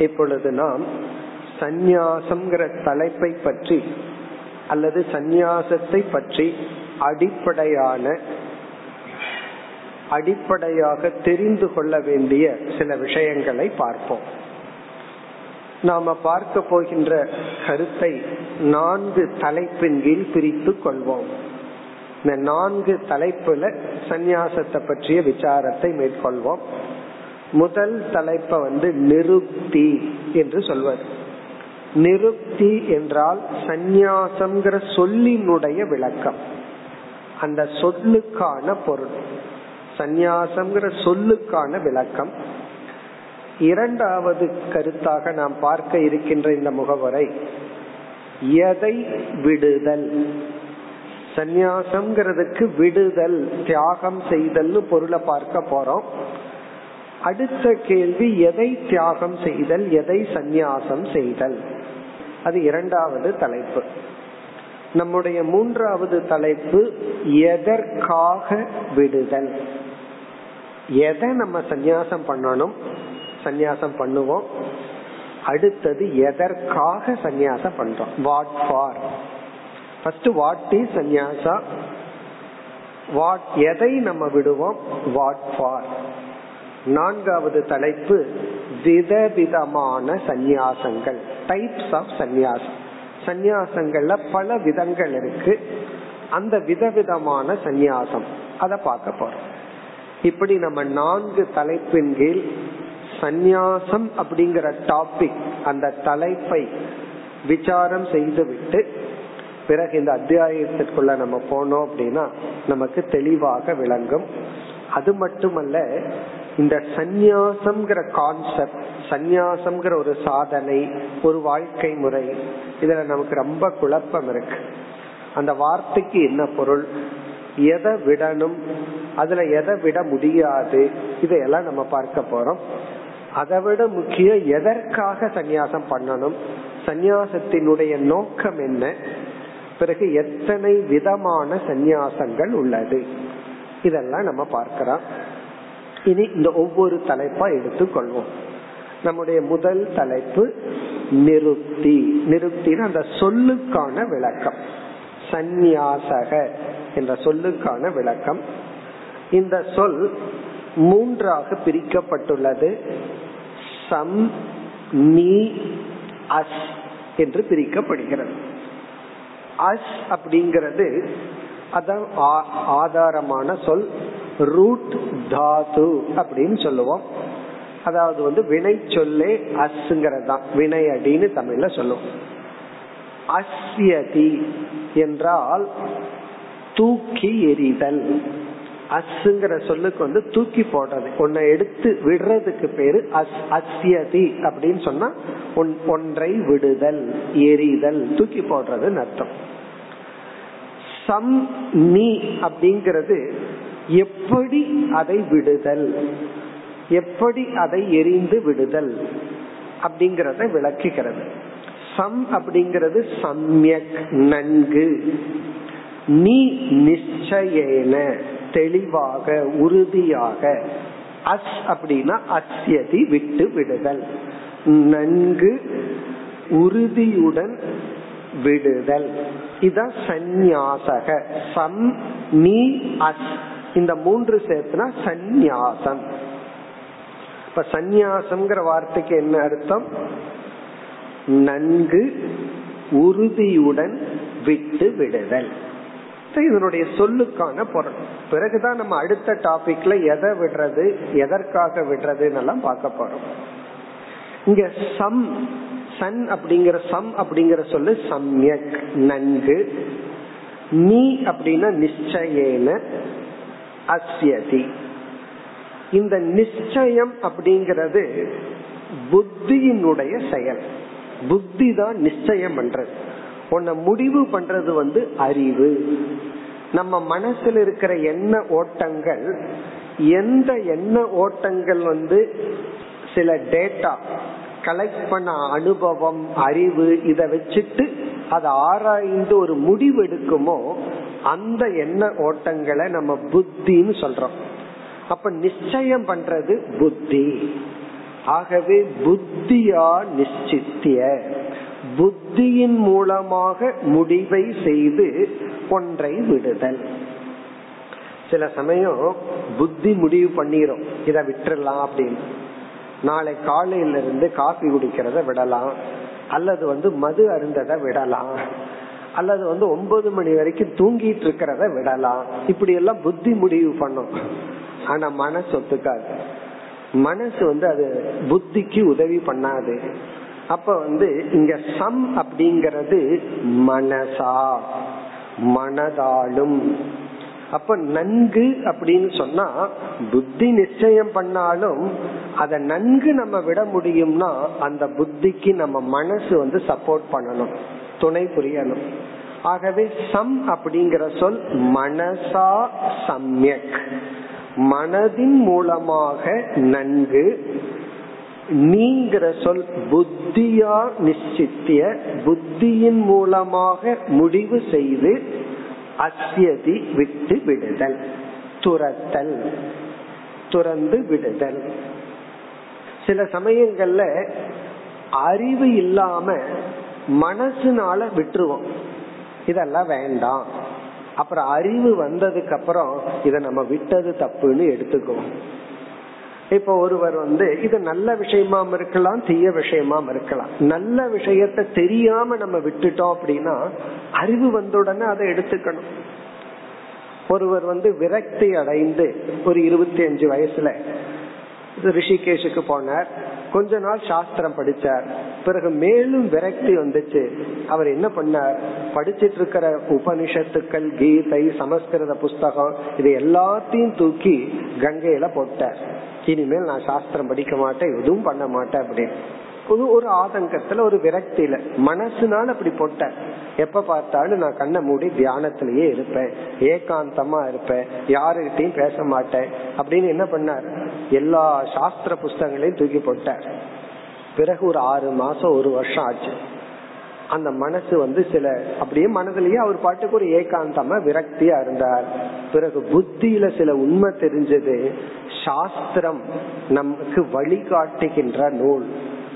இப்பொழுது நாம் சந்நியாசம்ங்கிற தலைப்பை பற்றி அல்லது சந்நியாசத்தை பற்றி அடிப்படையான அடிப்படையாக தெரிந்து கொள்ள வேண்டிய சில விஷயங்களை பார்ப்போம். நாம பார்க்க போகின்ற கருத்தை நான்கு தலைப்பின் கீழ் பிரித்து கொள்வோம். இந்த நான்கு தலைப்புல சந்நியாசத்தை பற்றிய விசாரத்தை மேற்கொள்வோம். முதல் தலைப்பை வந்து நிருப்தி என்று சொல்வது நிருப்தி என்றால் சந்நியாசம்ங்கிற சொல்லினுடைய விளக்கம். அந்த சொல்லுக்கான பொருள். சந்நியாசம்ங்கிற சொல்லுக்கான விளக்கம். இரண்டாவது கருத்தாக நாம் பார்க்க இருக்கின்ற இந்த முகவரை எதை விடுதல்? சந்நியாசம்ங்கிறதுக்கு விடுதல் தியாகம் செய்தல்னு பொருளை பார்க்க போறோம். அடுத்த கேள்வி எதை தியாகம் செய்தல் எதை சந்நியாசம் செய்தல்? அது இரண்டாவது தலைப்பு. நம்முடைய மூன்றாவது தலைப்பு எதற்காக விடுதல்? எதை நம்ம சந்நியாசம் பண்ணணும்? சந்நியாசம் பண்ணுவோம். அடுத்தது எதற்காக சந்நியாசம் பண்றோம்? What for first what is sannyasa what எதை நம்ம விடுவோம்? வாட் ஃபார் நான்காவது தலைப்பு விதவிதமான சந்நியாசங்கள். டைப்ஸ் ஆஃப் சந்நியாசம். சந்நியாசங்கள்ல பல விதங்கள் இருக்கு. அந்த விதவிதமான சந்நியாசம். அத பார்க்க போறோம். இப்படி நம்ம நான்கு தலைப்பின் கீழ் சந்நியாசம் அப்படிங்கிற டாபிக் அந்த தலைப்பை விசாரம் செய்துவிட்டு பிறகு இந்த அத்தியாயத்திற்குள்ள நம்ம போனோம் அப்படின்னா நமக்கு தெளிவாக விளங்கும். அது மட்டுமல்ல இந்த சந்நியாசம்ங்கிற கான்செப்ட் சந்நியாசம்ங்கிற ஒரு சாதனை ஒரு வாழ்க்கை முறை இதுல நமக்கு ரொம்ப குழப்பம் இருக்கு. அந்த வார்த்தைக்கு என்ன பொருள்? எதை விடணும்? அதுல எதை விட முடியாது? இதையெல்லாம் நம்ம பார்க்க போறோம். அதை விட முக்கியம் எதற்காக சந்நியாசம் பண்ணணும்? சந்நியாசத்தினுடைய நோக்கம் என்ன? பிறகு எத்தனை விதமான சந்நியாசங்கள் உள்ளது? இதெல்லாம் நம்ம பார்க்கிறோம். இனி இந்த ஒவ்வொரு தலைப்பா எடுத்துக்கொள்வோம். நம்முடைய முதல் தலைப்பு நிருப்தி. நிருப்தின்னு அந்த சொல்லுக்கான விளக்கம். சந்நியாசக என்ற சொல்லுக்கான விளக்கம். இந்த சொல் மூன்றாக பிரிக்கப்பட்டுள்ளது. சம் நீ அஸ் என்று பிரிக்கப்படுகிறது. அஸ் அப்படிங்கிறது அதான் ஆதாரமான சொல். ரூட் தாது அப்படின்னு சொல்லுவோம். அதாவது வந்து வினை சொல்லே அஸ்ங்கிறது தான் வினை அடின்னு தமிழ்ல சொல்லுவோம். அஸ்யதி என்றால் தூக்கி எறிதல். அஸ்ங்கிற சொல்லுக்கு வந்து தூக்கி போடுறது. ஒன்னை எடுத்து விடுறதுக்கு பேரு அஸ் அஸ்யதி அப்படின்னு சொன்னா ஒன்றை விடுதல் எரிதல் தூக்கி போடுறதுன்னு அர்த்தம். சம் நீ அப்படிங்கிறது எப்படி அதை விடுதல்? எப்படி அதை எரிந்து விடுதல்? அப்படிங்கறத விளக்குகிறது. சம் அப்படிங்கிறது சம்யக் நன்கு. நீ நிச்சயேன தெளிவாக உறுதியாக. அஸ் அப்படின்னா அஸ்யதி விட்டு விடுதல். நன்கு உறுதியுடன் விடுதல். இதான் சந்நியாசக. சம் நீ அஸ் இந்த மூன்று சேர்த்துனா சந்நியாசம். இப்ப சந்நியாசம்ங்கிற வார்த்தைக்கு என்ன அர்த்தம்? நன்கு உறுதியுடன் விட்டு விடுதல். இதனுடைய சொல்லுக்கான பொருள். பிறகுதான் நம்ம அடுத்த டாபிக்ல எதை விடுறது எதற்காக விடுறதுன்னு பார்க்க போறோம். இங்க சம் சன் அப்படிங்கிற சம் அப்படிங்கிற சொல்லு சம்யக் நன்கு. நீ அப்படின்னா நிச்சயேன அஸ்யதி இந்த நிச்சயம் அப்படிங்கிறது புத்தியினுடைய செயல். புத்தி தான் நிச்சயம் பண்றது. உன்னை முடிவு பண்றது வந்து அறிவு. நம்ம மனசில் இருக்கிற எண்ண ஓட்டங்கள் எந்த எண்ண ஓட்டங்கள் வந்து சில டேட்டா கலெக்ட் பண்ண அனுபவம் அறிவு இதை வச்சுட்டு அதை ஆராய்ந்து ஒரு முடிவு எடுக்குமோ அந்த எண்ண ஓட்டங்களை நம்ம புத்தின்னு சொல்றோம். அப்ப நிச்சயம் பண்றது புத்தி. ஆகவே புத்தியா நிச்சித்திய. புத்தியின் மூலமாக முடிவை செய்து ஒன்றை விடுதல். சில சமயம் புத்தி முடிவு பண்ணிரும். இத விட்டுறலாம் அப்படின்னு. நாளை காலையில இருந்து காபி குடிக்கிறத விடலாம். அல்லது வந்து மது அருந்ததை விடலாம். அல்லது வந்து ஒன்பது மணி வரைக்கும் தூங்கிட்டு இருக்கிறத விடலாம். இப்படி எல்லாம் புத்தி முடிவு பண்ணும். ஆனா மனசு ஒத்துக்காது. மனசு வந்து அது புத்திக்கு உதவி பண்ணாது. அப்ப வந்து இங்க சம் அப்படிங்கறது மனசா? மனதாலும். அப்ப நன்கு அப்படின்னு சொன்னா புத்தி நிச்சயம் பண்ணாலும் அத நன்கு நம்ம விட முடியும்னா அந்த புத்திக்கு நம்ம மனசு வந்து சப்போர்ட் பண்ணணும். துணை புரியணும். ஆகவே சம் அப்படிங்கிற சொல் மனசா சம்யக். மனதின் மூலமாக நன்கு நீங்கிற சொல் புத்தியா நிச்சித்திய புத்தியின் மூலமாக முடிவு செய்து அஸ்யதி விட்டு விடுதல் துரத்தல் துறந்து விடுதல். சில சமயங்கள்ல அறிவு இல்லாம மனசுனால விட்டுருவோம். இதெல்லாம் வேண்டாம். அப்புறம் அறிவு வந்ததுக்கு அப்புறம் இத நம்ம விட்டது தப்புன்னு எடுத்துக்குவோம். இப்ப ஒருவர் வந்து இது நல்ல விஷயமாம் இருக்கலாம் தீய விஷயமாம் இருக்கலாம். நல்ல விஷயத்த தெரியாம நம்ம விட்டுட்டோம் அப்படின்னா அறிவு வந்த உடனே அதை எடுத்துக்கணும். ஒருவர் வந்து விரக்தி அடைந்து ஒரு இருபத்தி அஞ்சு வயசுல ரிஷிகேஷுக்கு போனார். கொஞ்ச நாள் சாஸ்திரம் படிச்சார். பிறகு மேலும் விரக்தி வந்துச்சு. அவர் என்ன பண்ணார்? படிச்சிட்டு இருக்கிற உபனிஷத்துக்கள் கீதை சமஸ்கிருத புஸ்தகம் இது எல்லாத்தையும் தூக்கி கங்கையில போட்டார். இனிமேல் நான் சாஸ்திரம் படிக்க மாட்டேன் எதுவும் பண்ண மாட்டேன் அப்படின்னு. ஒரு ஒரு ஆதங்கத்துல ஒரு விரக்தியில. மனசுனால அப்படி போட்ட எப்ப பார்த்தாலும் நான் கண்ணை மூடி தியானத்திலேயே இருப்பேன். ஏகாந்தமா இருப்பேன். யாருகிட்டையும் பேச மாட்டேன். அப்படின்னு என்ன பண்ணார்? எல்லா சாஸ்திர புஸ்தகங்களையும் தூக்கி போட்டார். பிறகு ஒரு ஆறு மாசம் ஒரு வருஷம் ஆச்சு. அந்த மனசு வந்து சில அப்படியே மனதிலேயே அவர் பாட்டுக்கு ஒரு ஏகாந்தமா விரக்தியா இருந்தார். பிறகு புத்தியில சில உண்மை தெரிஞ்சது. சாஸ்திரம் நமக்கு வழிகாட்டுகின்ற நூல்.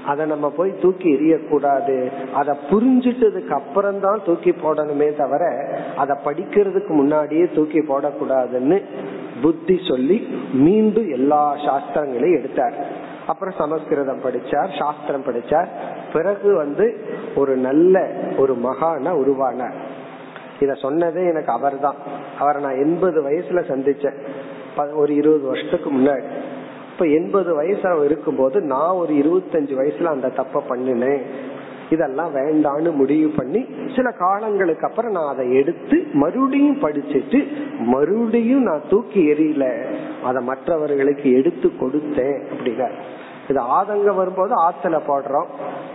அதை நம்ம போய் தூக்கி எரியக்கூடாது அதை புரிஞ்சிட்டதுக்கு அப்புறம் தான் தூக்கி போடணுமே தவிர அதை படிக்கிறதுக்கு முன்னாடியே தூக்கி போடக்கூடாதுன்னு புத்தி சொல்லி மீண்டும் எல்லா சாஸ்திரங்களையும் எடுத்தார். அப்புறம் சமஸ்கிருதம் படிச்சார் சாஸ்திரம் படிச்சார். பிறகு வந்து ஒரு நல்ல ஒரு மகான உருவானார். இத சொன்னதே எனக்கு அவர் தான் அவரை நான் எண்பது வயசுல சந்திச்சேன். ஒரு இருபது வருஷத்துக்கு முன்னாடி. இப்ப எண்பது வயசு இருக்கும்போது நான் ஒரு இருபத்தஞ்சு வயசுல அந்த தப்ப பண்ணினேன். இதெல்லாம் வேண்டான்னு முடிவு பண்ணி சில காலங்களுக்கு அப்புறம் நான் அதை எடுத்து மறுபடியும் படிச்சுட்டு மறுபடியும் நான் தூக்கி எறியல. அதை மற்றவர்களுக்கு எடுத்து கொடுத்தேன் அப்படின்னா. இது ஆதங்கம் வரும்போது ஆத்துல போடுறோம்.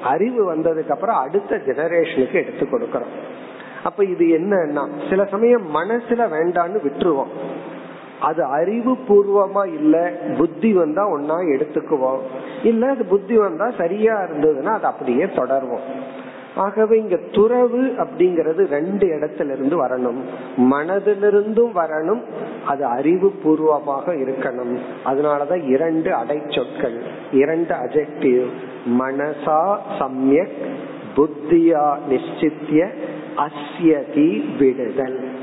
அறிவு வந்ததுக்கு அப்புறம் அடுத்த ஜெனரேஷனுக்கு எடுத்து கொடுக்கறோம். அப்ப இது என்னன்னா சில சமயம் மனசுல வேண்டான்னு விட்டுருவோம். அது அறிவு பூர்வமா இல்ல புத்தி வந்தா ஒன்னா எடுத்துக்குவோம். இல்ல அது புத்தி வந்தா சரியா இருந்ததுன்னா அது அப்படியே தொடருவோம். ஆகவே இங்க துறவு அப்படிங்கறது ரெண்டு இடத்துல இருந்து வரணும். மனதிலிருந்தும் வரணும் அது அறிவு பூர்வமாக இருக்கணும். அதனாலதான் இரண்டு அடைச்சொற்கள் இரண்டு அஜெக்டிவ் மனசா சமயக் புத்தியா நிச்சித்திய அஸ்யதி விடுதல்.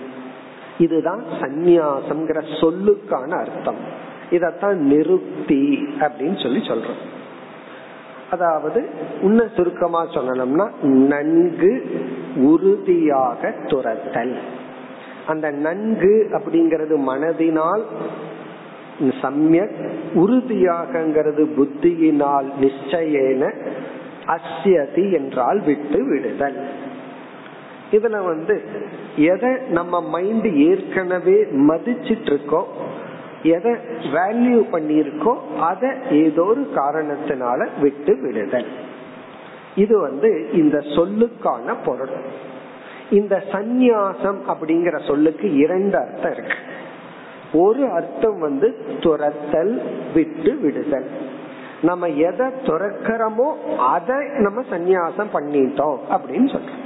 இதுதான் சந்நியாசம்ங்கிற சொல்லுக்கான அர்த்தம். இதத்தான் நிருப்தி அப்படின்னு சொல்லி சொல்றோம். அதாவது உன்ன சுருக்கமா சொல்லணும்னா நன்கு உறுதியாக துரத்தல். அந்த நன்கு அப்படிங்கிறது மனதினால் சமயக் உறுதியாகங்கிறது புத்தியினால் நிச்சயன அஸ்யதி என்றால் விட்டு விடுதல். இதுல வந்து எதை நம்ம மைண்ட் ஏற்கனவே மதிச்சிட்டு இருக்கோம் எதை வேல்யூ பண்ணியிருக்கோ அதை ஏதோ ஒரு காரணத்தினால விட்டு விடுதல். இது வந்து இந்த சொல்லுக்கான பொருள். இந்த சந்நியாசம் அப்படிங்கிற சொல்லுக்கு இரண்டு அர்த்தம் இருக்கு. ஒரு அர்த்தம் வந்து துரத்தல் விட்டு விடுதல். நம்ம எதை துறக்கிறோமோ அதை நம்ம சந்நியாசம் பண்ணிட்டோம் அப்படின்னு சொல்றோம்.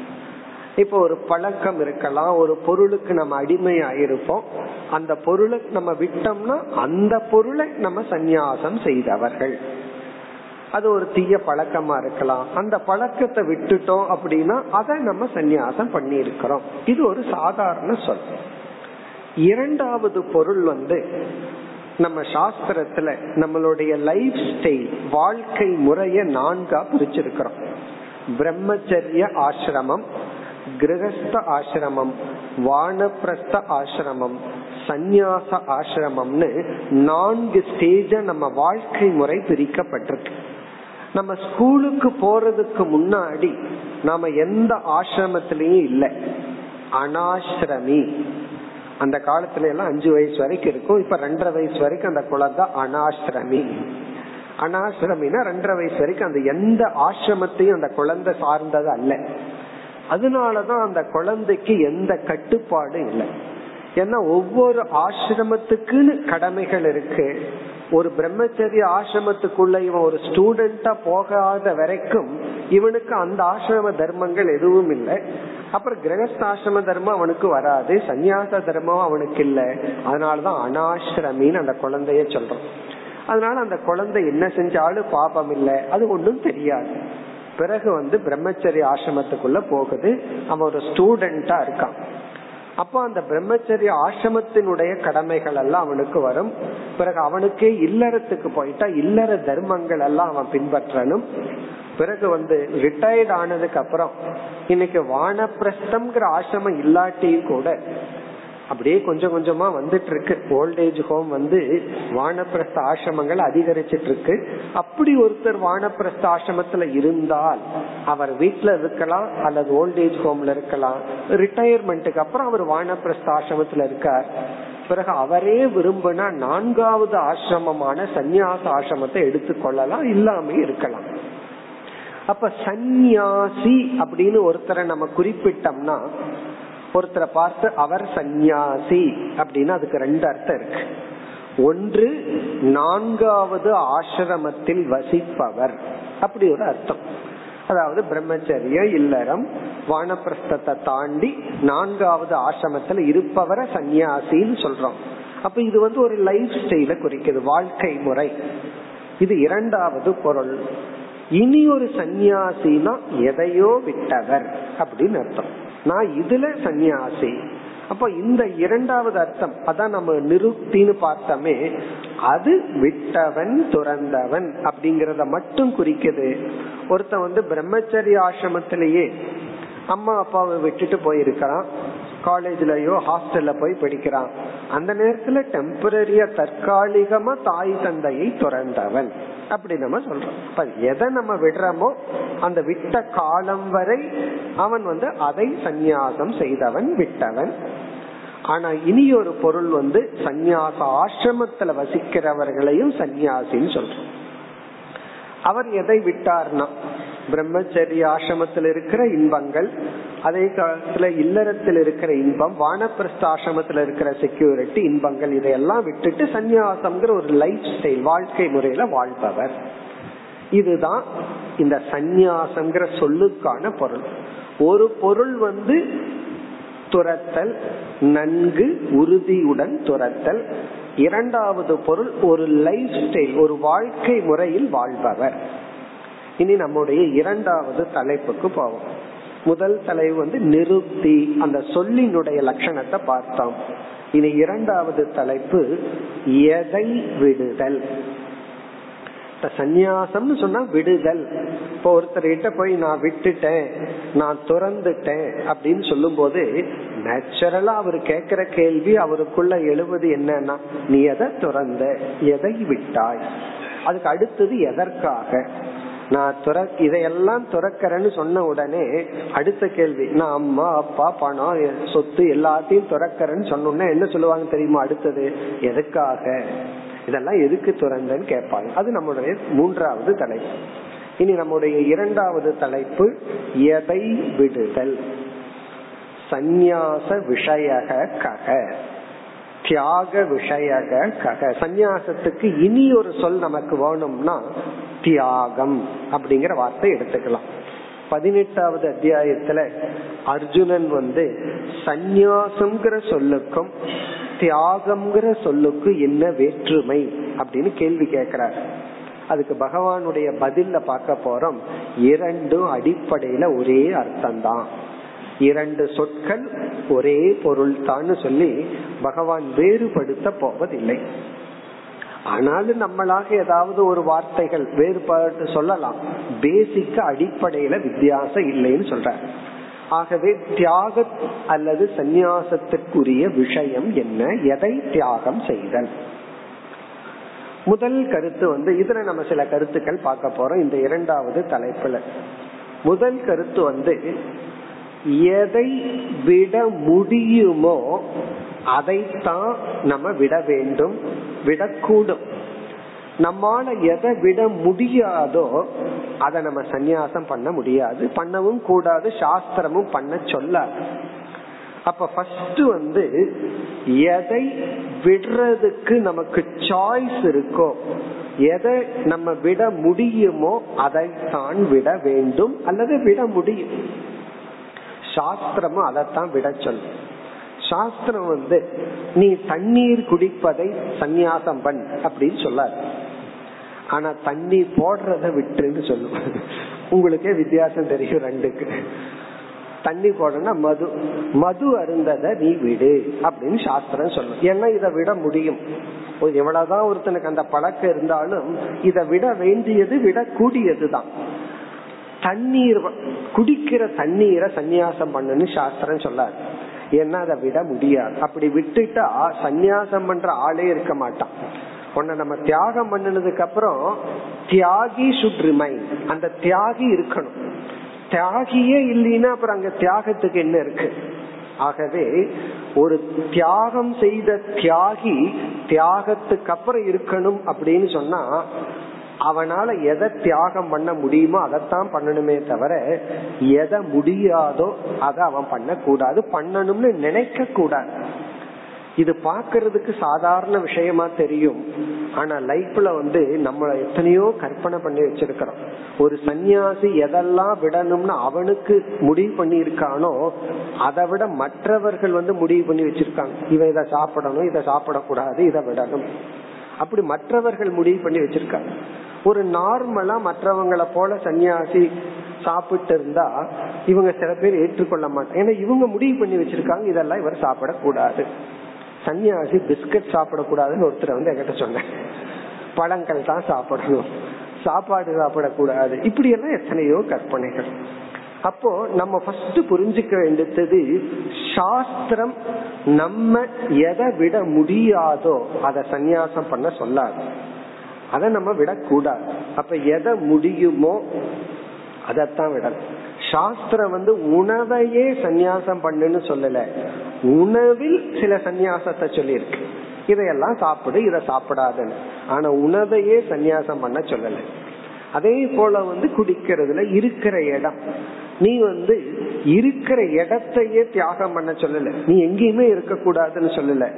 இப்போ ஒரு பழக்கம் இருக்கலாம் ஒரு பொருளுக்கு நம்ம அடிமை இருப்போம் அந்த பொருளை நம்ம விட்டோம்னா அந்த பொருளை நம்ம சந்நியாசம் செய்தவர்கள். அது ஒரு தீய பழக்கமா இருக்கலாம். அந்த பழக்கத்தை விட்டுட்டோம் அப்படின்னா அதை நம்ம சந்நியாசம் பண்ணி இருக்கிறோம் இது ஒரு சாதாரண சொல். இரண்டாவது பொருள் வந்து நம்ம சாஸ்திரத்துல நம்மளுடைய லைஃப் ஸ்டைல் வாழ்க்கை முறைய நான்கா பிரிச்சிருக்கிறோம். பிரம்மச்சரிய ஆசிரமம் கிரகஸ்த ஆசிரமம் வானப்பிரஸ்த ஆசிரமம் சந்நியாச ஆசிரமம்னு நான்கு ஸ்டேஜ நம்ம வாழ்க்கை முறை பிரிக்கப்பட்டிருக்கு நம்ம ஸ்கூலுக்கு போறதுக்கு முன்னாடி நாம எந்த ஆசிரமத்திலயும் இல்லை அனாசிரமி அந்த காலத்துல எல்லாம் அஞ்சு வயசு வரைக்கும் இருக்கும் இப்ப ரெண்டரை வயசு வரைக்கும் அந்த குழந்தை அனாசிரமி அனாசிரமினா ரெண்டரை வயசு வரைக்கும் அந்த எந்த ஆசிரமத்தையும் அந்த குழந்தை சார்ந்தது அல்ல அதனாலதான் அந்த குழந்தைக்கு எந்த கட்டுப்பாடும் இல்லை. ஏன்னா ஒவ்வொரு ஆசிரமத்துக்குன்னு கடமைகள் இருக்கு. ஒரு பிரம்மச்சரிய ஆசிரமத்துக்குள்ள இவன் ஒரு ஸ்டூடெண்டா போகாத வரைக்கும் இவனுக்கு அந்த ஆசிரம தர்மங்கள் எதுவும் இல்லை. அப்புறம் கிரகஸ்தாசிரம தர்மம் அவனுக்கு வராது. சந்நியாச தர்மம் அவனுக்கு இல்லை. அதனாலதான் அனாசிரமின்னு அந்த குழந்தைய சொல்றோம். அதனால அந்த குழந்தை என்ன செஞ்சாலும் பாபம் இல்லை. அது ஒன்றும் தெரியாது. பிறகு வந்து பிரம்மச்சரிய ஆசிரமத்துக்குள்ள போகுது. அவன் ஒரு ஸ்டூடெண்டா இருக்கான். அப்போ அந்த பிரம்மச்சரிய ஆசிரமத்தினுடைய கடமைகள் எல்லாம் அவனுக்கு வரும். பிறகு அவனுக்கே இல்லறத்துக்கு போயிட்டா இல்லற தர்மங்கள் எல்லாம் அவன் பின்பற்றணும். பிறகு வந்து ரிட்டையர்ட் ஆனதுக்கு அப்புறம் இன்னைக்கு வானப்பிரஸ்தம்ங்கிற ஆசிரமம் இல்லாட்டியும் கூட அப்படியே கொஞ்சம் கொஞ்சமா வந்துட்டு இருக்கு ஓல்டேஜ் ஹோம் வந்து வானப்பிரஸ்த ஆசிரமங்கள் அதிகரிச்சிட்டு இருக்கு அப்படி ஒருத்தர் வானப்பிரஸ்த ஆசிரமத்துல இருந்தால் அவர் வீட்டுல இருக்கலாம் அல்லது ஓல்டேஜ் ஹோம்ல இருக்கலாம். ரிட்டையர்மெண்ட்டுக்கு அப்புறம் அவர் வானப்பிரஸ்த ஆசிரமத்துல இருக்கார். பிறகு அவரே விரும்பினா நான்காவது ஆசிரமமான சந்நியாச ஆசிரமத்தை எடுத்துக்கொள்ளலாம் இல்லாம இருக்கலாம். அப்ப சந்நியாசி அப்படின்னு ஒருத்தரை நம்ம குறிப்பிட்டோம்னா ஒருத்தரை பார்த்து அவர் சந்நியாசி அப்படின்னு அதுக்கு ரெண்டு அர்த்தம் இருக்கு. ஒன்று நான்காவது ஆசிரமத்தில் வசிப்பவர். அப்படி ஒரு அர்த்தம். அதாவது பிரம்மச்சரிய இல்லறம் வானப்பிரஸ்தத்தை தாண்டி நான்காவது ஆசிரமத்தில் இருப்பவரை சந்நியாசின்னு சொல்றோம். அப்ப இது வந்து ஒரு லைஃப் ஸ்டைல குறிக்குது வாழ்க்கை முறை. இது இரண்டாவது பொருள். இனி ஒரு சந்நியாசினா எதையோ விட்டவர் அப்படின்னு அர்த்தம். நான் இதுல சந்நியாசி. அப்ப இந்த இரண்டாவது அர்த்தம் அதான் நம்ம நிறுத்தின்னு பார்த்தோமே அது விட்டவன் துறந்தவன் அப்படிங்கறத மட்டும் குறிக்குது. ஒருத்தன் வந்து பிரம்மச்சரிய ஆசிரமத்திலேயே அம்மா அப்பாவை விட்டுட்டு போயிருக்கிறான். காலேஜ்லயோ ஹாஸ்டல்ல போய் படிக்கிறான். அந்த நேரத்துல டெம்பரரியா தற்காலிகமா தாய் தந்தையை துறந்தவன். அப்படி நம்ம சொல்றோம். எதை நம்ம விடுறோமோ அந்த விட்ட காலம் வரை அவன் வந்து அதை சந்நியாசம் செய்தவன் விட்டவன். ஆனா இனி ஒரு பொருள் வந்து சந்நியாச ஆசிரமத்துல வசிக்கிறவர்களையும் சந்நியாசின்னு சொல்றோம். அவர் எதை விட்டார்னா பிரம்மச்சரிய ஆசிரமத்தில் இருக்கிற இன்பங்கள் அதே காலத்துல இல்லறத்தில் இருக்கிற இன்பம் வானப்பிரஸ்த ஆசிரமத்துல இருக்கிற செக்யூரிட்டி இன்பங்கள் இதையெல்லாம் விட்டுட்டு சந்நியாசம்ங்கிற ஒரு லைஃப் ஸ்டைல் வாழ்க்கை முறையில வாழ்பவர். இதுதான் இந்த சந்நியாசம்ங்கிற சொல்லுக்கான பொருள். ஒரு பொருள் வந்து துரத்தல் நன்கு உறுதியுடன் துரத்தல். இரண்டாவது பொருள் ஒரு லைஃப் ஸ்டைல் ஒரு வாழ்க்கை முறையில் வாழ்பவர். இனி நம்முடைய இரண்டாவது தலைப்புக்கு போவோம். முதல் தலைவு வந்து நிருப்தி அந்த சொல்லினுடைய லட்சணத்தை பார்த்தோம். இனி இரண்டாவது தலைப்பு எதை விடுதல்? இப்ப சந்நியாசம்னு சொன்னா விடுதல். இப்போ ஒருத்தர்கிட்ட போய் நான் விட்டுட்டேன் நான் துறந்துட்டேன் அப்படின்னு சொல்லும் போது நேச்சுரலா அவர் கேக்குற கேள்வி அவருக்குள்ள எழுவது என்னன்னா நீ எதை துறந்த? எதை விட்டாய்? அதுக்கு அடுத்தது எதற்காக? நான் துற இதையெல்லாம் துறக்கிறேன்னு சொன்ன உடனே அடுத்த கேள்வி நான் அம்மா அப்பா பணம் சொத்து எல்லாத்தையும் துறக்கிறேன்னு சொன்னோம்னா என்ன சொல்லுவாங்க தெரியுமா அடுத்தது? எதுக்காக? இதெல்லாம் எதுக்கு துறந்தன்னு கேட்பாங்க. அது நம்முடைய மூன்றாவது தலைப்பு. இனி நம்முடைய இரண்டாவது தலைப்பு எதை விடுதல்? சந்நியாச விஷயக கக. தியாக விஷயக கக. சந்நியாசத்துக்கு இனி ஒரு சொல் நமக்கு வேணும்னா தியாகம் அப்படிங்கிற வார்த்தை எடுத்துக்கலாம். பதினெட்டாவது அத்தியாயத்துல அர்ஜுனன் வந்து சந்நியாசம்ங்கிற சொல்லுக்கும் தியாகம்ங்கிற சொல்லுக்கு என்ன வேற்றுமை அப்படின்னு கேள்வி கேட்கிறார். அதுக்கு பகவானுடைய பதில்ல பார்க்க போறோம். இரண்டும் அடிப்படையில ஒரே அர்த்தம்தான். இரண்டு சொற்கள் ஒரே பொருள் தான் சொல்லி பகவான் வேறுபடுத்த போவதில்லை. ஆனாலும் நம்மளாக ஏதாவது ஒரு வார்த்தைகள் வேறுபாடு சொல்லலாம். பேசிக்க அடிப்படையில வித்தியாசம் இல்லைன்னு சொல்ற ஆகவே தியாக அல்லது சந்நியாசத்துக்குரிய விஷயம் என்ன? எதை தியாகம் செய்தல்? முதல் கருத்து வந்து இதுல நம்ம சில கருத்துக்கள் பார்க்க போறோம். இந்த இரண்டாவது தலைப்புல. முதல் கருத்து வந்து எதை விட முடியுமோ அதைத்தான் நம்ம விட வேண்டும் விடக்கூடும். நம்மால எதை விட முடியாதோ அதை நம்ம சந்நியாசம் பண்ண முடியாது பண்ணவும் கூடாது சாஸ்திரமும் பண்ண சொல்லாது. அப்ப ஃபர்ஸ்ட் வந்து எதை விடுறதுக்கு நமக்கு சாய்ஸ் இருக்கோ எதை நம்ம விட முடியுமோ அதை தான் விட வேண்டும் அல்லது விட முடியும். சாஸ்திரமும் அதைத்தான் விட சொல்லும். சாஸ்திரம் வந்து நீ தண்ணீர் குடிப்பதை சந்நியாசம் பண் அப்படின்னு சொல்லாது ஆனா தண்ணி போடுறத விட்டுன்னு சொல்லுவாங்க உங்களுக்கே வித்தியாசம் தெரியும் ரெண்டுக்கு. தண்ணி போடனா மது. மது அருந்தத நீ விடு அப்படின்னு சாஸ்திரம் சொல்லும். ஏன்னா இதை விட முடியும். எவ்வளவுதான் ஒருத்தனுக்கு அந்த பழக்கம் இருந்தாலும் இதை விட வேண்டியது விட கூடியதுதான் தண்ணீர் குடிக்கிற தண்ணீரை சந்நியாசம் பண்ணுன்னு சாஸ்திரம் சொல்லாது ஏன்னா அதை விட முடியாது. அப்படி விட்டுட்டா சந்நியாசம் பண்ற ஆளே இருக்க மாட்டான். உன்னை நம்ம தியாகம் பண்ணினதுக்கு அப்புறம் தியாகி சுட் ரிமைன் அந்த தியாகி இருக்கணும். தியாகியே இல்லைன்னா அப்புறம் அங்க தியாகத்துக்கு என்ன இருக்கு? ஆகவே ஒரு தியாகம் செய்த தியாகி தியாகத்துக்கு அப்புறம் இருக்கணும் அப்படின்னு சொன்னா அவனால எதை தியாகம் பண்ண முடியுமோ அதைத்தான் பண்ணணுமே தவிர எதை முடியாதோ அதை அவன் பண்ண கூடாது பண்ணணும்னு நினைக்க கூடாது இது பாக்குறதுக்கு சாதாரண விஷயமா தெரியும். ஆனா லைஃப்ல வந்து நம்ம எத்தனையோ கற்பனை பண்ணி வச்சிருக்கிறோம். ஒரு சன்னியாசி எதெல்லாம் விடணும்னு அவனுக்கு முடிவு பண்ணி இருக்கானோ அதை விட மற்றவர்கள் வந்து முடிவு பண்ணி வச்சிருக்காங்க. இவன் இதை சாப்பிடணும் இதை சாப்பிடக்கூடாது இதை விடணும். அப்படி மற்றவர்கள் முடிவு பண்ணி வச்சிருக்காங்க. ஒரு நார்மலா மற்றவங்களை போல சன்னியாசி சாப்பிட்டு இருந்தா இவங்க சில பேர் ஏற்றுக்கொள்ள மாட்டாங்க. ஏன்னா இவங்க முடிவு பண்ணி வச்சிருக்காங்க இதெல்லாம் இவர் சாப்பிடக்கூடாது. சன்னியாசி பிஸ்கட் சாப்பிடக்கூடாதுன்னு ஒருத்தர் வந்து என்கிட்ட சொன்னேன் பழங்கள் தான் சாப்பிடணும். சாப்பாடு சாப்பிடக்கூடாது. இப்படி எல்லாம் எத்தனையோ கற்பனைகள். அப்போ நம்ம ஃபர்ஸ்ட் புரிஞ்சுக்க வேண்டியது சாஸ்திரம் நம்ம எதை விட முடியாதோ அதை சந்நியாசம் பண்ண சொல்லாது. அதை நம்ம விடக்கூடாது. அப்ப எதை முடியுமோ அதத்தான் விடணும். சாஸ்திரம் வந்து உணவையே சந்நியாசம் பண்ணுன்னு சொல்லல. உணவில் சில சந்நியாசத்தை சொல்லியிருக்கு. இதையெல்லாம் சாப்பிடு இதை சாப்பிடாதுன்னு. ஆனா உணவையே சந்நியாசம் பண்ண சொல்லல. அதே போல வந்து குடிக்கிறதுல இருக்கிற இடம். நீ வந்து இருக்கிற இடத்தையே தியாகம் பண்ண சொல்லல. நீ எங்கேயுமே இருக்க கூடாதுன்னு சொல்லல.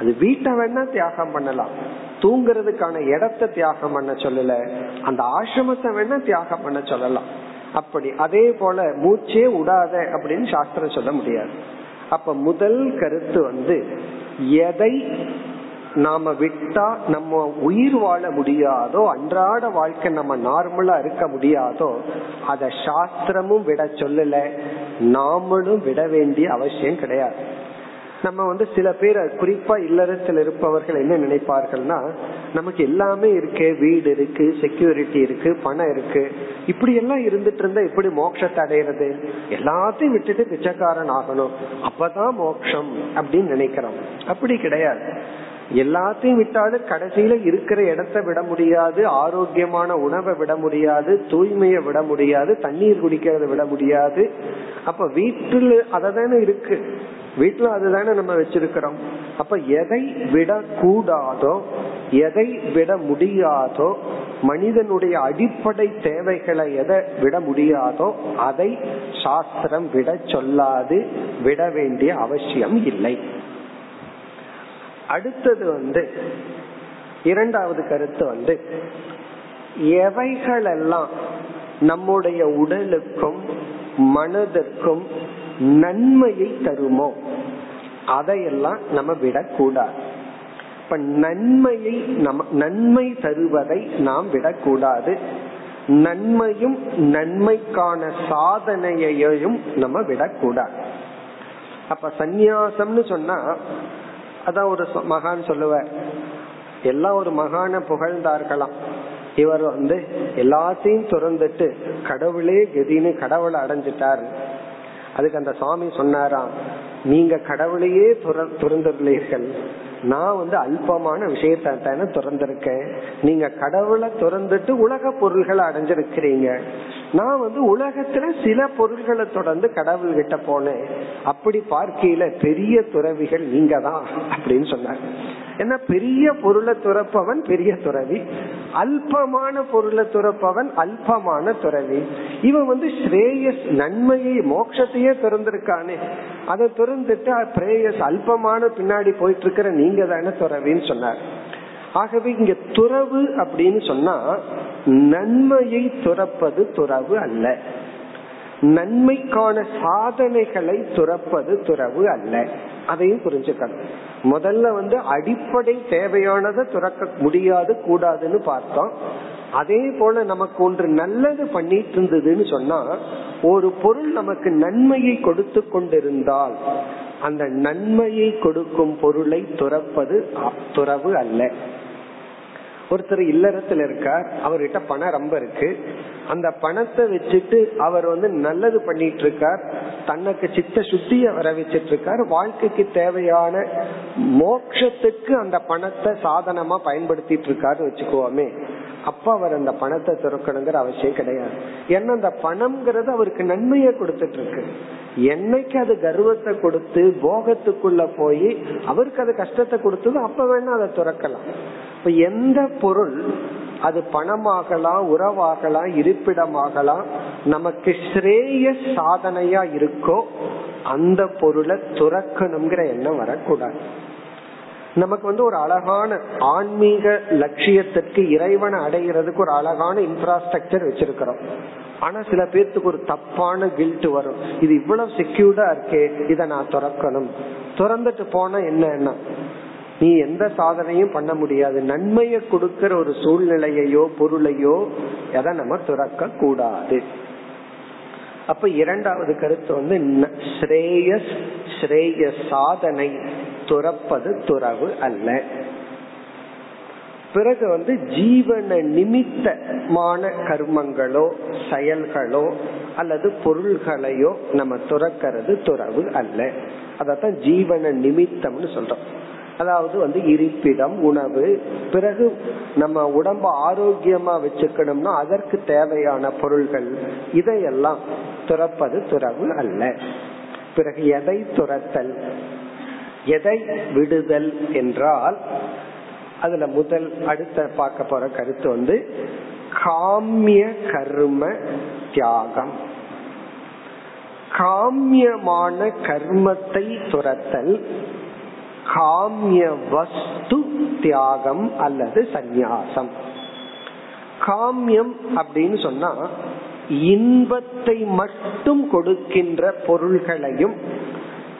அது வீட்டை வேணா தியாகம் பண்ணலாம். தூங்குறதுக்கான இடத்தை தியாகம் பண்ண சொல்லல. அந்த ஆசிரமத்தை வேணா தியாகம் பண்ண சொல்லலாம். அப்படி அதே போல மூச்சே விடாத அப்படின்னு சாஸ்திரம் சொல்ல முடியாது. அப்ப முதல் கருத்து வந்து எதை நாம விட்டா நம்ம உயிர் வாழ முடியாதோ அன்றாட வாழ்க்கை நம்ம நார்மலா இருக்க முடியாதோ அத சாஸ்திரமும் விட சொல்லல. நாமளும் விட வேண்டிய அவசியம் கிடையாது. நம்ம வந்து சில பேர் குறிப்பா இல்லறத்தில் இருப்பவர்கள் என்ன நினைப்பார்கள்னா நமக்கு எல்லாமே இருக்கு வீடு இருக்கு செக்யூரிட்டி இருக்கு பணம் இருக்கு. இப்படி எல்லாம் இருந்துட்டு இருந்தா எப்படி மோட்சத்தை அடையிறது? எல்லாத்தையும் விட்டுட்டு பிச்சைக்காரன் ஆகணும். அப்பதான் மோட்சம் அப்படின்னு நினைக்கிறோம். அப்படி கிடையாது. எல்லாத்தையும் விட்டாலும் கடைசியில இருக்கிற இடத்த விட முடியாது ஆரோக்கியமான உணவை விட முடியாது தூய்மையை விட முடியாது தண்ணீர் குடிக்கிறத விட முடியாது. அப்ப வீட்டுல அததானே இருக்கு. வீட்டுல அதுதானே நம்ம வச்சிருக்கிறோம். அப்ப எதை விட கூடாதோ எதை விட முடியாதோ மனிதனுடைய அடிப்படை தேவைகளை எதை விட முடியாதோ அதை சாஸ்திரம் விட சொல்லாது விட வேண்டிய அவசியம் இல்லை. அடுத்தது வந்து இரண்டாவது கருத்து வந்து எவைகளெல்லாம் நம்முடைய உடலுக்கும் மனதிற்கும் நன்மையை தருமோ அதையெல்லாம் நம்ம விடக்கூடாது. இப்ப நன்மையை நம்ம நன்மை தருவதை நாம் விடக்கூடாது. நன்மையும் நன்மைக்கான சாதனையையும் நம்ம விடக்கூடாது. அப்ப சந்நியாசம்னு சொன்னா அதான் ஒரு மகான் சொல்லுவார். எல்லாம் ஒரு மகான புகழ்ந்தார்களாம். இவர் வந்து எல்லாத்தையும் துறந்துட்டு கடவுளே கதின்னு கடவுளை அடைஞ்சிட்டார். அதுக்கு அந்த சுவாமி சொன்னாராம் நீங்க கடவுளையே துறந்துள்ளீர்கள். நான் வந்து அல்பமான விஷயத்த திறந்திருக்கேன். நீங்க கடவுளை திறந்துட்டு உலக பொருள்களை அடைஞ்சிருக்கிறீங்க. நான் வந்து உலகத்துல சில பொருள்களை தொடர்ந்து கடவுள் கிட்ட போனேன். அப்படி பார்க்கையில பெரிய துறவிகள் நீங்க தான் அப்படின்னு சொன்னாங்க ஏன்னா பெரிய பொருளை துறப்பவன் பெரிய துறவி. அல்பமான பொருளை துறப்பவன் அல்பமான துறவி. இவன் வந்து ஸ்ரேயஸ் நன்மையை மோட்சத்தையே திறந்திருக்கானே. அதை திறந்துட்டு பிரேயஸ் அல்பமான பின்னாடி போயிட்டு இருக்கிற நீங்க தானே துறவின்னு சொன்னார். ஆகவே இங்க துறவு அப்படின்னு சொன்னா நன்மையை துறப்பது துறவு அல்ல. நன்மைக்கான சாதனைகளை துறப்பது துறவு அல்ல. அதையும் புரிஞ்சுக்கணும். முதல்ல வந்து அடிப்படை தேவையானதை துறக்க முடியாது கூடாதுன்னு பார்த்தோம். அதே போல நமக்கு ஒன்று நல்லது பண்ணிட்டு இருந்ததுன்னு சொன்னா ஒரு பொருள் நமக்கு நன்மையை கொடுத்து கொண்டிருந்தால் அந்த நன்மையை கொடுக்கும் பொருளை துறப்பது துறவு அல்ல. ஒருத்தர் இல்லறத்துல இருக்கார் அவர்கிட்ட பணம் ரொம்ப இருக்கு. அந்த பணத்தை வச்சுட்டு அவர் வந்து நல்லது பண்ணிட்டு இருக்கார். தனக்கு சித்த சுத்திய வர வச்சிட்டு இருக்கார். வாழ்க்கைக்கு தேவையான மோக்ஷத்துக்கு அந்த பணத்தை சாதனமா பயன்படுத்திட்டு இருக்காரு வச்சுக்கோமே. அப்ப அவர் அந்த பணத்தை திறக்கணுங்கிற அவசியம் கிடையாது. ஏன்னா அந்த பணம்ங்கிறது அவருக்கு நன்மையை கொடுத்துட்டு இருக்கு. என்னைக்கு அது கர்வத்தை கொடுத்து போகத்துக்குள்ள போய் அவருக்கு அது கஷ்டத்தை கொடுத்தது அப்ப வேணா அதை துறக்கலாம். இப்ப எந்த பொருள் அது பணமாகலாம் உறவாகலாம் இருப்பிடமாகலாம் நமக்கு ஸ்ரேய சாதனையா இருக்கோ அந்த பொருளை துறக்கணுங்கிற எண்ணம் வரக்கூடாது. நமக்கு வந்து ஒரு அழகான ஆன்மீக லட்சியத்திற்கு இறைவனை அடைகிறதுக்கு ஒரு அழகான இன்ஃப்ராஸ்ட்ரக்சர் வச்சிருக்கிறோம். ஆனா சில பேர்த்துக்கு ஒரு தப்பான கில்ட் வரும். இது இவ்வளவு செக்யூர்டா இருக்கே இதை நான் துறக்கணும். துறந்துட்டு போனா என்ன நீ எந்த சாதனையும் பண்ண முடியாது. நன்மையை கொடுக்கிற ஒரு சூழ்நிலையையோ பொருளையோ எதை நம்ம துறக்க கூடாது அப்ப இரண்டாவது கருத்து வந்து ஸ்ரேயஸ் ஸ்ரேய சாதனை துறப்பது துறவு அல்ல. பிறகு வந்து ஜீவன நிமித்தமான கர்மங்களோ செயல்களோ அல்லது பொருள்களையோ நம்ம துறக்கிறது துறவு அல்ல. அதத்தான் ஜீவன நிமித்தம்னு சொல்றோம். அதாவது வந்து இருப்பிடம் உணவு பிறகு நம்ம உடம்ப ஆரோக்கியமா வச்சுக்கணும்னா அதற்கு தேவையான பொருள்கள் இதையெல்லாம் துறப்பது துறவு அல்ல. பிறகு எதை துரத்தல் எதை விடுதல் என்றால் அதுல முதல் அடுத்த பார்க்க போற கருத்து வந்து காமிய கர்ம தியாகம். காமியமான கர்மத்தை துரத்தல் காமிய வஸ்து தியாகம் அல்லது சந்நியாசம். காமியம் அப்படின்னு சொன்னா இன்பத்தை மட்டும் கொடுக்கின்ற பொருள்களையும்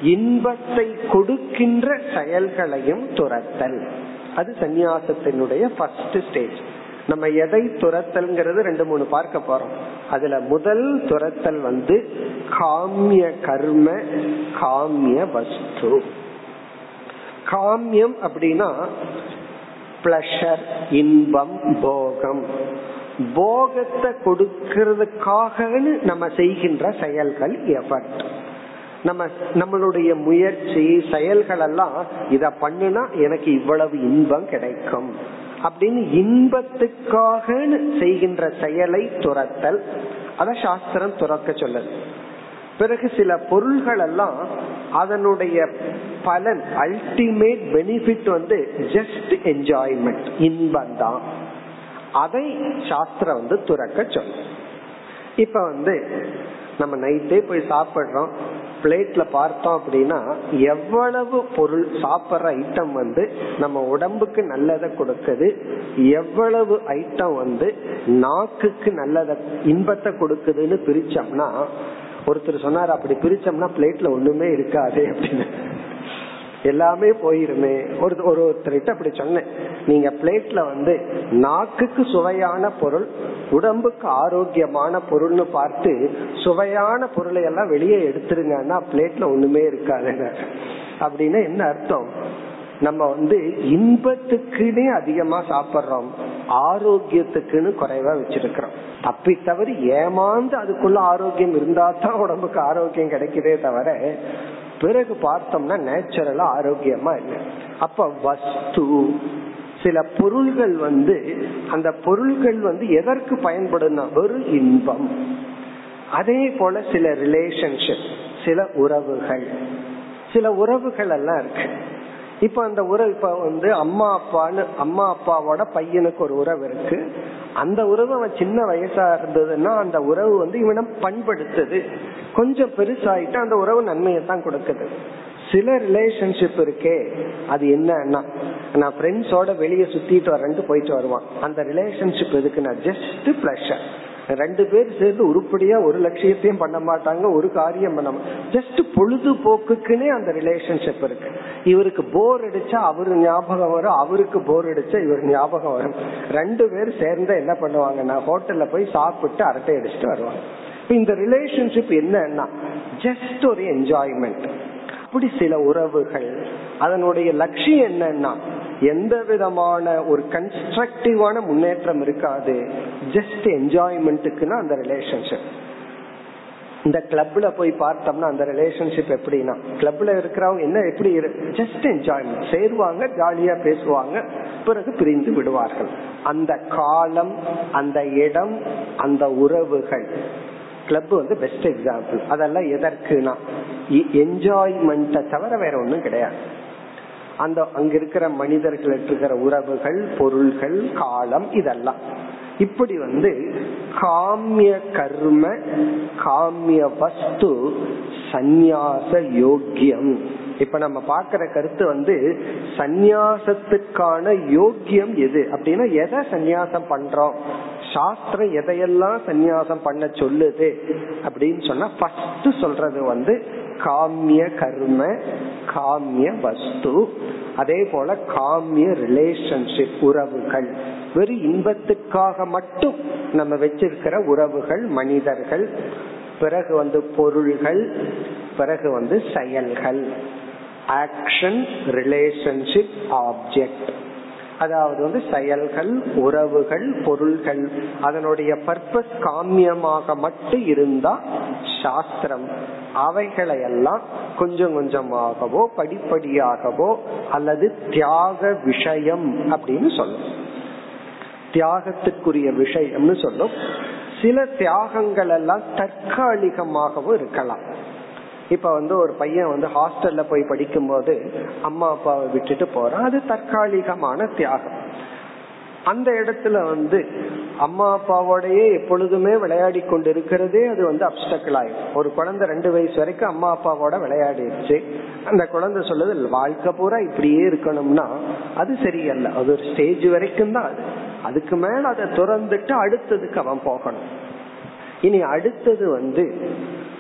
இன்பத்தை கொடுக்கின்ற செயல்களையும் துரத்தல். அது சந்நியாசத்தினுடைய ஃபர்ஸ்ட் ஸ்டேஜ் நம்ம எதை துரத்தல்ங்கிறது ரெண்டு மூணு பார்க்க போறோம். அதுல முதல் துரத்தல் வந்து காமிய கர்ம காமிய வஸ்து. காமியம் அப்படின்னா பிளஷர் இன்பம் போகம். போகத்தை கொடுக்கறதுக்காகனு நம்ம செய்கின்ற செயல்கள் எஃபர்ட் நம்ம நம்மளுடைய முயற்சி செயல்கள் எல்லாம் இத பண்ணுனா எனக்கு இவ்வளவு இன்பம் கிடைக்கும். அப்படின்னு இன்பத்துக்காக செய்கின்ற செயலை துரத்தல் அத சாஸ்திரம் துறக்க சொல்லுது. பிறகு சில பொருள்கள் எல்லாம் அதனுடைய பலன் அல்டிமேட் பெனிஃபிட் வந்து ஜஸ்ட் என்ஜாய்மெண்ட் இன்பம் தான் அதை சாஸ்திரம் வந்து துறக்க சொல்லும் இப்ப வந்து நம்ம நைட்டே போய் சாப்பிடுறோம். பிளேட்ல பார்த்தோம் அப்படின்னா எவ்வளவு பொருள் சாப்பிடுற ஐட்டம் வந்து நம்ம உடம்புக்கு நல்லதை கொடுக்குது எவ்வளவு ஐட்டம் வந்து நாக்குக்கு நல்லத இன்பத்தை கொடுக்குதுன்னு பிரிச்சோம்னா ஒருத்தர் சொன்னார் அப்படி பிரிச்சோம்னா பிளேட்ல ஒண்ணுமே இருக்காது அப்படின்னு. எல்லாமே போயிருமே. ஒரு ஒரு ஒருத்தர்கிட்ட அப்படி சொன்னேன். நீங்க பிளேட்ல வந்து நாக்குக்கு சுவையான பொருள் உடம்புக்கு ஆரோக்கியமான பொருள்னு பார்த்து சுவையான பொருளை எல்லாம் வெளியே எடுத்துருங்கன்னா பிளேட்ல ஒண்ணுமே இருக்காதுங்க அப்படின்னு என்ன அர்த்தம்? நம்ம வந்து இன்பத்துக்குன்னே அதிகமா சாப்பிடுறோம். ஆரோக்கியத்துக்குன்னு குறைவா வச்சிருக்கிறோம். தப்பி தவறு ஏமாந்து அதுக்குள்ள ஆரோக்கியம் இருந்தா தான் உடம்புக்கு ஆரோக்கியம் கிடைக்குதே தவிர பிறகு பார்த்தோம்னா நேச்சுரலா ஆரோக்கியமா இல்லை. அப்ப வஸ்து சில பொருள்கள் வந்து அந்த பொருள்கள் வந்து எதற்கு பயன்படுனா ஒரு இன்பம். அதே போல சில ரிலேஷன்ஷிப் சில உறவுகள். சில உறவுகள் எல்லாம் இருக்கு. இப்ப அந்த உறவு இப்ப வந்து அம்மா அப்பான்னு அம்மா அப்பாவோட பையனுக்கு ஒரு உறவு இருக்கு. அந்த உறவு அவன் சின்ன வயசா இருந்ததுன்னா அந்த உறவு வந்து இவனம் பண்படுத்துது. கொஞ்சம் பெருசாயிட்டு அந்த உறவு நன்மையை தான் கொடுக்குது. சில ரிலேஷன்ஷிப் இருக்கே அது என்னன்னா நான் ஃப்ரெண்ட்ஸோட வெளியே சுத்திட்டு வரேன்ட்டு போயிட்டு வருவான். அந்த ரிலேஷன்ஷிப் எதுக்குன்னா ஜஸ்ட் பிளஷர் ரெண்டு பேர் சேர்ந்து உருப்படியா ஒரு லட்சியத்தையும் பண்ண மாட்டாங்க ஒரு காரியம் பண்ண ஜஸ்ட் பொழுதுபோக்குக்குன்னே அந்த ரிலேஷன்ஷிப் இருக்கு. இவருக்கு போர் அடிச்சா அவரு ஞாபகம் வரும் அவருக்கு போர் அடிச்சா இவர் ஞாபகம் வரும். ரெண்டு பேர் சேர்ந்து என்ன பண்ணுவாங்கன்னா ஹோட்டல்ல போய் சாப்பிட்டு அரட்டை அடிச்சுட்டு வருவாங்க. இந்த ரிலேஷன்ஷிப் என்னன்னா ஜஸ்ட் ஒரு என்ஜாய்மெண்ட் அப்படி சில உறவுகள் அதனுடைய லட்சியம் என்னன்னா எந்த விதமான ஒரு கன்ஸ்ட்ரக்டிவான முன்னேற்றம் இருக்காது. ஜஸ்ட் என்ஜாய்மெண்ட்டுக்குன்னா அந்த ரிலேஷன்ஷிப் இந்த கிளப்ல போய் பார்த்தோம்னா அந்த ரிலேஷன்ஷிப் எப்படின்னா கிளப்ல இருக்கிறவங்க என்ன எப்படி ஜஸ்ட் என்ஜாய்மெண்ட் சேருவாங்க ஜாலியா பேசுவாங்க பிறகு பிரிந்து விடுவார்கள். அந்த காலம் அந்த இடம் அந்த உறவுகள். கிளப் வந்து பெஸ்ட் எக்ஸாம்பிள் அதெல்லாம் எதற்குனா என்ஜாய்மெண்ட்டை e-, தவிர வேற ஒன்றும் கிடையாது. அந்த அங்க இருக்கிற மனிதர்கள் இருக்கிற உறவுகள் பொருள்கள் காலம் இதெல்லாம். இப்படி வந்து காமிய கர்ம காமிய வஸ்து சந்நியாச யோக்கியம். இப்ப நம்ம பாக்குற கருத்து வந்து சந்நியாசத்துக்கான யோக்கியம் எது? அப்படின்னா எதை சந்நியாசம் பண்றோம்? சாஸ்திரம் எதையெல்லாம் சந்நியாசம் பண்ண சொல்லுது? அப்படின்னு சொன்னா ஃபர்ஸ்ட் சொல்றது வந்து காமிய கர்ம காமிய வஸ்து. அதே போல காமிய ரிலேஷன்ஷிப் உறவுகள். வெறும் இன்பத்துக்காக மட்டும் நம்ம வச்சிருக்கிற உறவுகள் மனிதர்கள் பிறகு வந்து பொருள்கள் பிறகு வந்து செயல்கள். ஆக்ஷன் ரிலேஷன்ஷிப் ஆப்ஜெக்ட் அதாவது வந்து செயல்கள் உறவுகள் பொருள்கள். அதனுடைய பர்பஸ் காமியமாக மட்டும் இருந்தா சாஸ்திரம் அவைகளை எல்லாம் கொஞ்சம் கொஞ்சமாகவோ படிப்படியாகவோ அல்லது தியாக விஷயம் அப்படின்னு சொல்லும். தியாகத்துக்குரிய விஷயம்னு சொல்லும். சில தியாகங்கள் எல்லாம் தற்காலிகமாகவும் இருக்கலாம். இப்ப வந்து ஒரு பையன் வந்து ஹாஸ்டல்ல போய் படிக்கும் போது அம்மா அப்பாவை விட்டுட்டு போறான். அது தற்காலிகமான தியாகம். அந்த இடத்துல வந்து அம்மா அப்பாவோடயே எப்பொழுதுமே விளையாடி கொண்டு இருக்கிறதே அது வந்து அப்டக்கல் ஆயிடும் ஒரு குழந்தை ரெண்டு வயசு வரைக்கும் அம்மா அப்பாவோட விளையாடிடுச்சு. அந்த குழந்தை சொல்லுது வாழ்க்கை பூரா இப்படியே இருக்கணும்னா அது சரியல்ல. அது ஒரு ஸ்டேஜ் வரைக்கும் தான் அது. அதுக்கு மேல அதை துறந்துட்டு அடுத்ததுக்கு அவன் போகணும். இனி அடுத்தது வந்து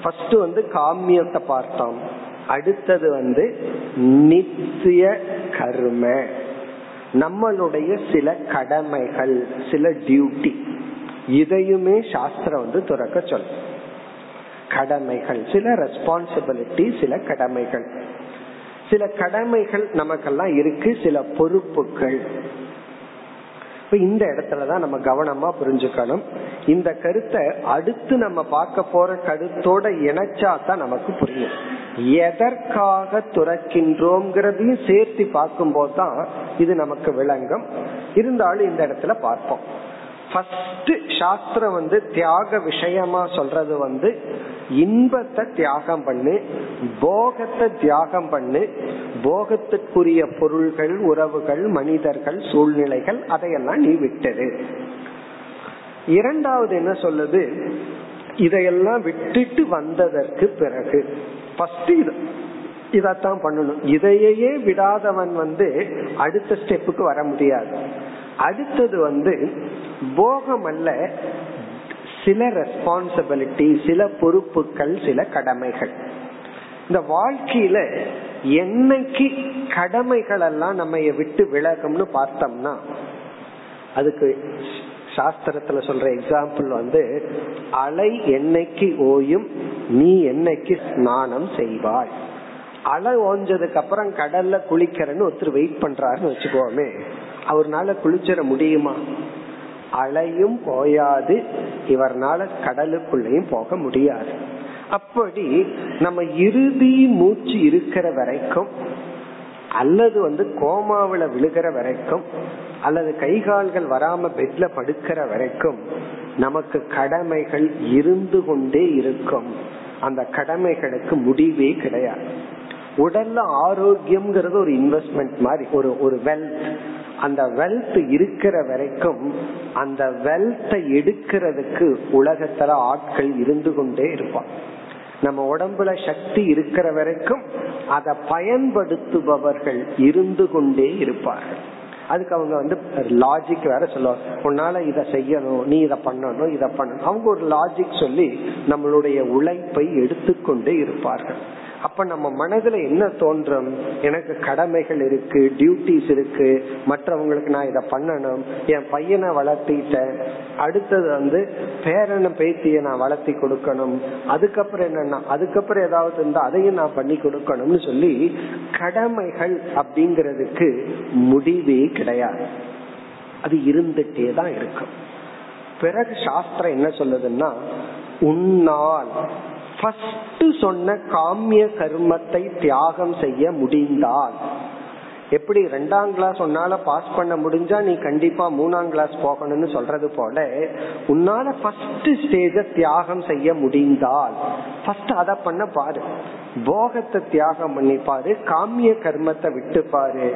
ஃபர்ஸ்ட் வந்து காமியத்தை பார்த்தோம். அடுத்தது வந்து நித்திய கர்ம. நம்மளுடைய சில கடமைகள் சில டியூட்டி இதையுமே சாஸ்திரம் வந்து துறக்க சொல் கடமைகள் சில ரெஸ்பான்சிபிலிட்டி சில கடமைகள். சில கடமைகள் நமக்கெல்லாம் இருக்கு சில பொறுப்புகள். இப்ப இந்த இடத்துலதான் நம்ம கவனமா புரிஞ்சுக்கணும். இந்த கருத்தை அடுத்து நம்ம பார்க்க போற கருத்தோட இணைச்சா தான் நமக்கு புரியும். எதற்காக துறக்கின்றோம்ங்கிறதையும் சேர்த்து பார்க்கும் போதுதான் இது நமக்கு விளங்கும். இருந்தாலும் இந்த இடத்துல பார்ப்போம். ஃபர்ஸ்ட் சாஸ்திரம் வந்து தியாக விஷயமா சொல்றது வந்து இன்பத்தை தியாகம் பண்ணு போகத்தை தியாகம் பண்ணு போகத்துக்குரிய பொருள்கள் உறவுகள் மனிதர்கள் சூழ்நிலைகள் அதையெல்லாம் நீ விட்டது இரண்டாவது என்ன சொல்லுது? இதையெல்லாம் விட்டுட்டு வந்ததற்கு பிறகு ஃபர்ஸ்ட் இது இதத்தான் பண்ணணும். இதையே விடாதவன் வந்து அடுத்த ஸ்டெப்புக்கு வர முடியாது. அடுத்தது வந்து போகம் அல்ல சில ரெஸ்பான்சிபிலிட்டி சில பொறுப்புகள் சில கடமைகள். இந்த வாழ்க்கையில என்னைக்கு கடமைகள் எல்லாம் நம்ம விட்டு விலகும்னு பார்த்தோம்னா அதுக்கு சாஸ்திரத்துல சொல்ற எக்ஸாம்பிள் வந்து அலை என்னைக்கு ஓயும் நீ என்னைக்கு ஸ்நானம் செய்வாய். அலை ஓஞ்சதுக்கு அப்புறம் கடல்ல குளிக்கிறன்னு ஒருத்தர் வெயிட் பண்றாருன்னு வச்சுக்கோமே அவர்னால குளிச்சிட முடியுமா? அலையும் போயாது. இவர்னால கடலுக்குள்ளேயும் போக முடியாது. அப்படி நம்ம இறுதி மூச்சு இருக்கிற வரைக்கும் அல்லது வந்து கோமாவில விழுகிற வரைக்கும் அல்லது கை கால்கள் வராம பெட்ல படுக்கிற வரைக்கும் நமக்கு கடமைகள் இருந்து கொண்டே இருக்கும். அந்த கடமைகளுக்கு முடிவே கிடையாது. உடல்ல ஆரோக்கியம்ங்கிறது ஒரு இன்வெஸ்ட்மெண்ட் மாதிரி ஒரு ஒரு வெல்த் அந்த வெல்த் இருக்கிற வரைக்கும் அந்த வெல்த்தை எடுக்கிறதுக்கு உலகத்துல ஆட்கள் இருந்து கொண்டே இருப்பான் நம்ம உடம்புல சக்தி இருக்கிற வரைக்கும் அதை பயன்படுத்துபவர்கள் இருந்து கொண்டே இருப்பார்கள். அதுக்கு அவங்க வந்து லாஜிக் வேற சொல்லுவாங்க. உன்னால இதை செய்யணும் நீ இதை பண்ணணும் இதை பண்ணணும். அவங்க ஒரு லாஜிக் சொல்லி நம்மளுடைய உழைப்பை எடுத்துக்கொண்டே இருப்பார்கள். அப்ப நம்ம மனதுல என்ன தோன்றும்? எனக்கு கடமைகள் இருக்கு டியூட்டிஸ் இருக்கு மற்றவங்களுக்கு நான் இதை பண்ணணும் என் பையனை வளர்த்திட்டேன். அடுத்தது வந்து பேரனை பேத்திய நான் வளர்த்தி கொடுக்கணும். அதுக்கப்புறம் என்னன்னா அதுக்கப்புறம் ஏதாவது இருந்தா அதையும் நான் பண்ணி கொடுக்கணும்னு சொல்லி கடமைகள் அப்படிங்கறதுக்கு முடிவே கிடையாது. அது இருந்துட்டே தான் இருக்கும். பிறகு சாஸ்திரம் என்ன சொல்லுதுன்னா உன்னால் ஃபர்ஸ்ட் சொன்ன காமிய கர்மத்தை தியாகம் செய்ய முடிந்தால். எப்படி ரெண்டாம் கிளாஸ் உன்னால பாஸ் பண்ண முடிஞ்சா நீ கண்டிப்பா மூணாம் கிளாஸ் போகணும்னு சொல்றது போல உன்னால ஃபர்ஸ்ட் ஸ்டேஜ தியாகம் செய்ய முடிந்தால் ஃபர்ஸ்ட் அத பண்ண பாரு. போகத்தை தியாகம் பண்ணி பாரு காமிய கர்மத்தை விட்டு பாரு.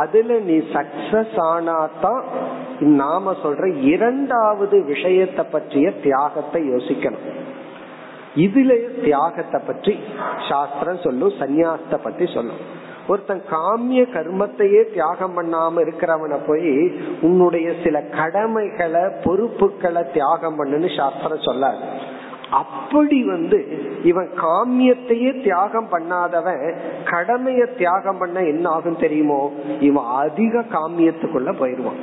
அதுல நீ சக்சஸ் ஆனாதான் நாம சொல்ற இரண்டாவது விஷயத்தை பற்றிய தியாகத்தை யோசிக்கணும். இதுல தியாகத்தை பற்றி சாஸ்திரம் சொல்லும் சந்நியாசத்தை பத்தி சொல்லும். ஒருத்தன் காமிய கர்மத்தையே தியாகம் பண்ணாம இருக்கிறவனை போய் உன்னுடைய சில கடமைகளை பொறுப்புகளை தியாகம் பண்ணுன்னு சாஸ்திரம் சொல்லாது. அப்படி வந்து இவன் காமியத்தையே தியாகம் பண்ணாதவன் கடமைய தியாகம் பண்ண என்ன ஆகும் தெரியுமோ? இவன் அதிக காமியத்துக்குள்ள போயிருவான்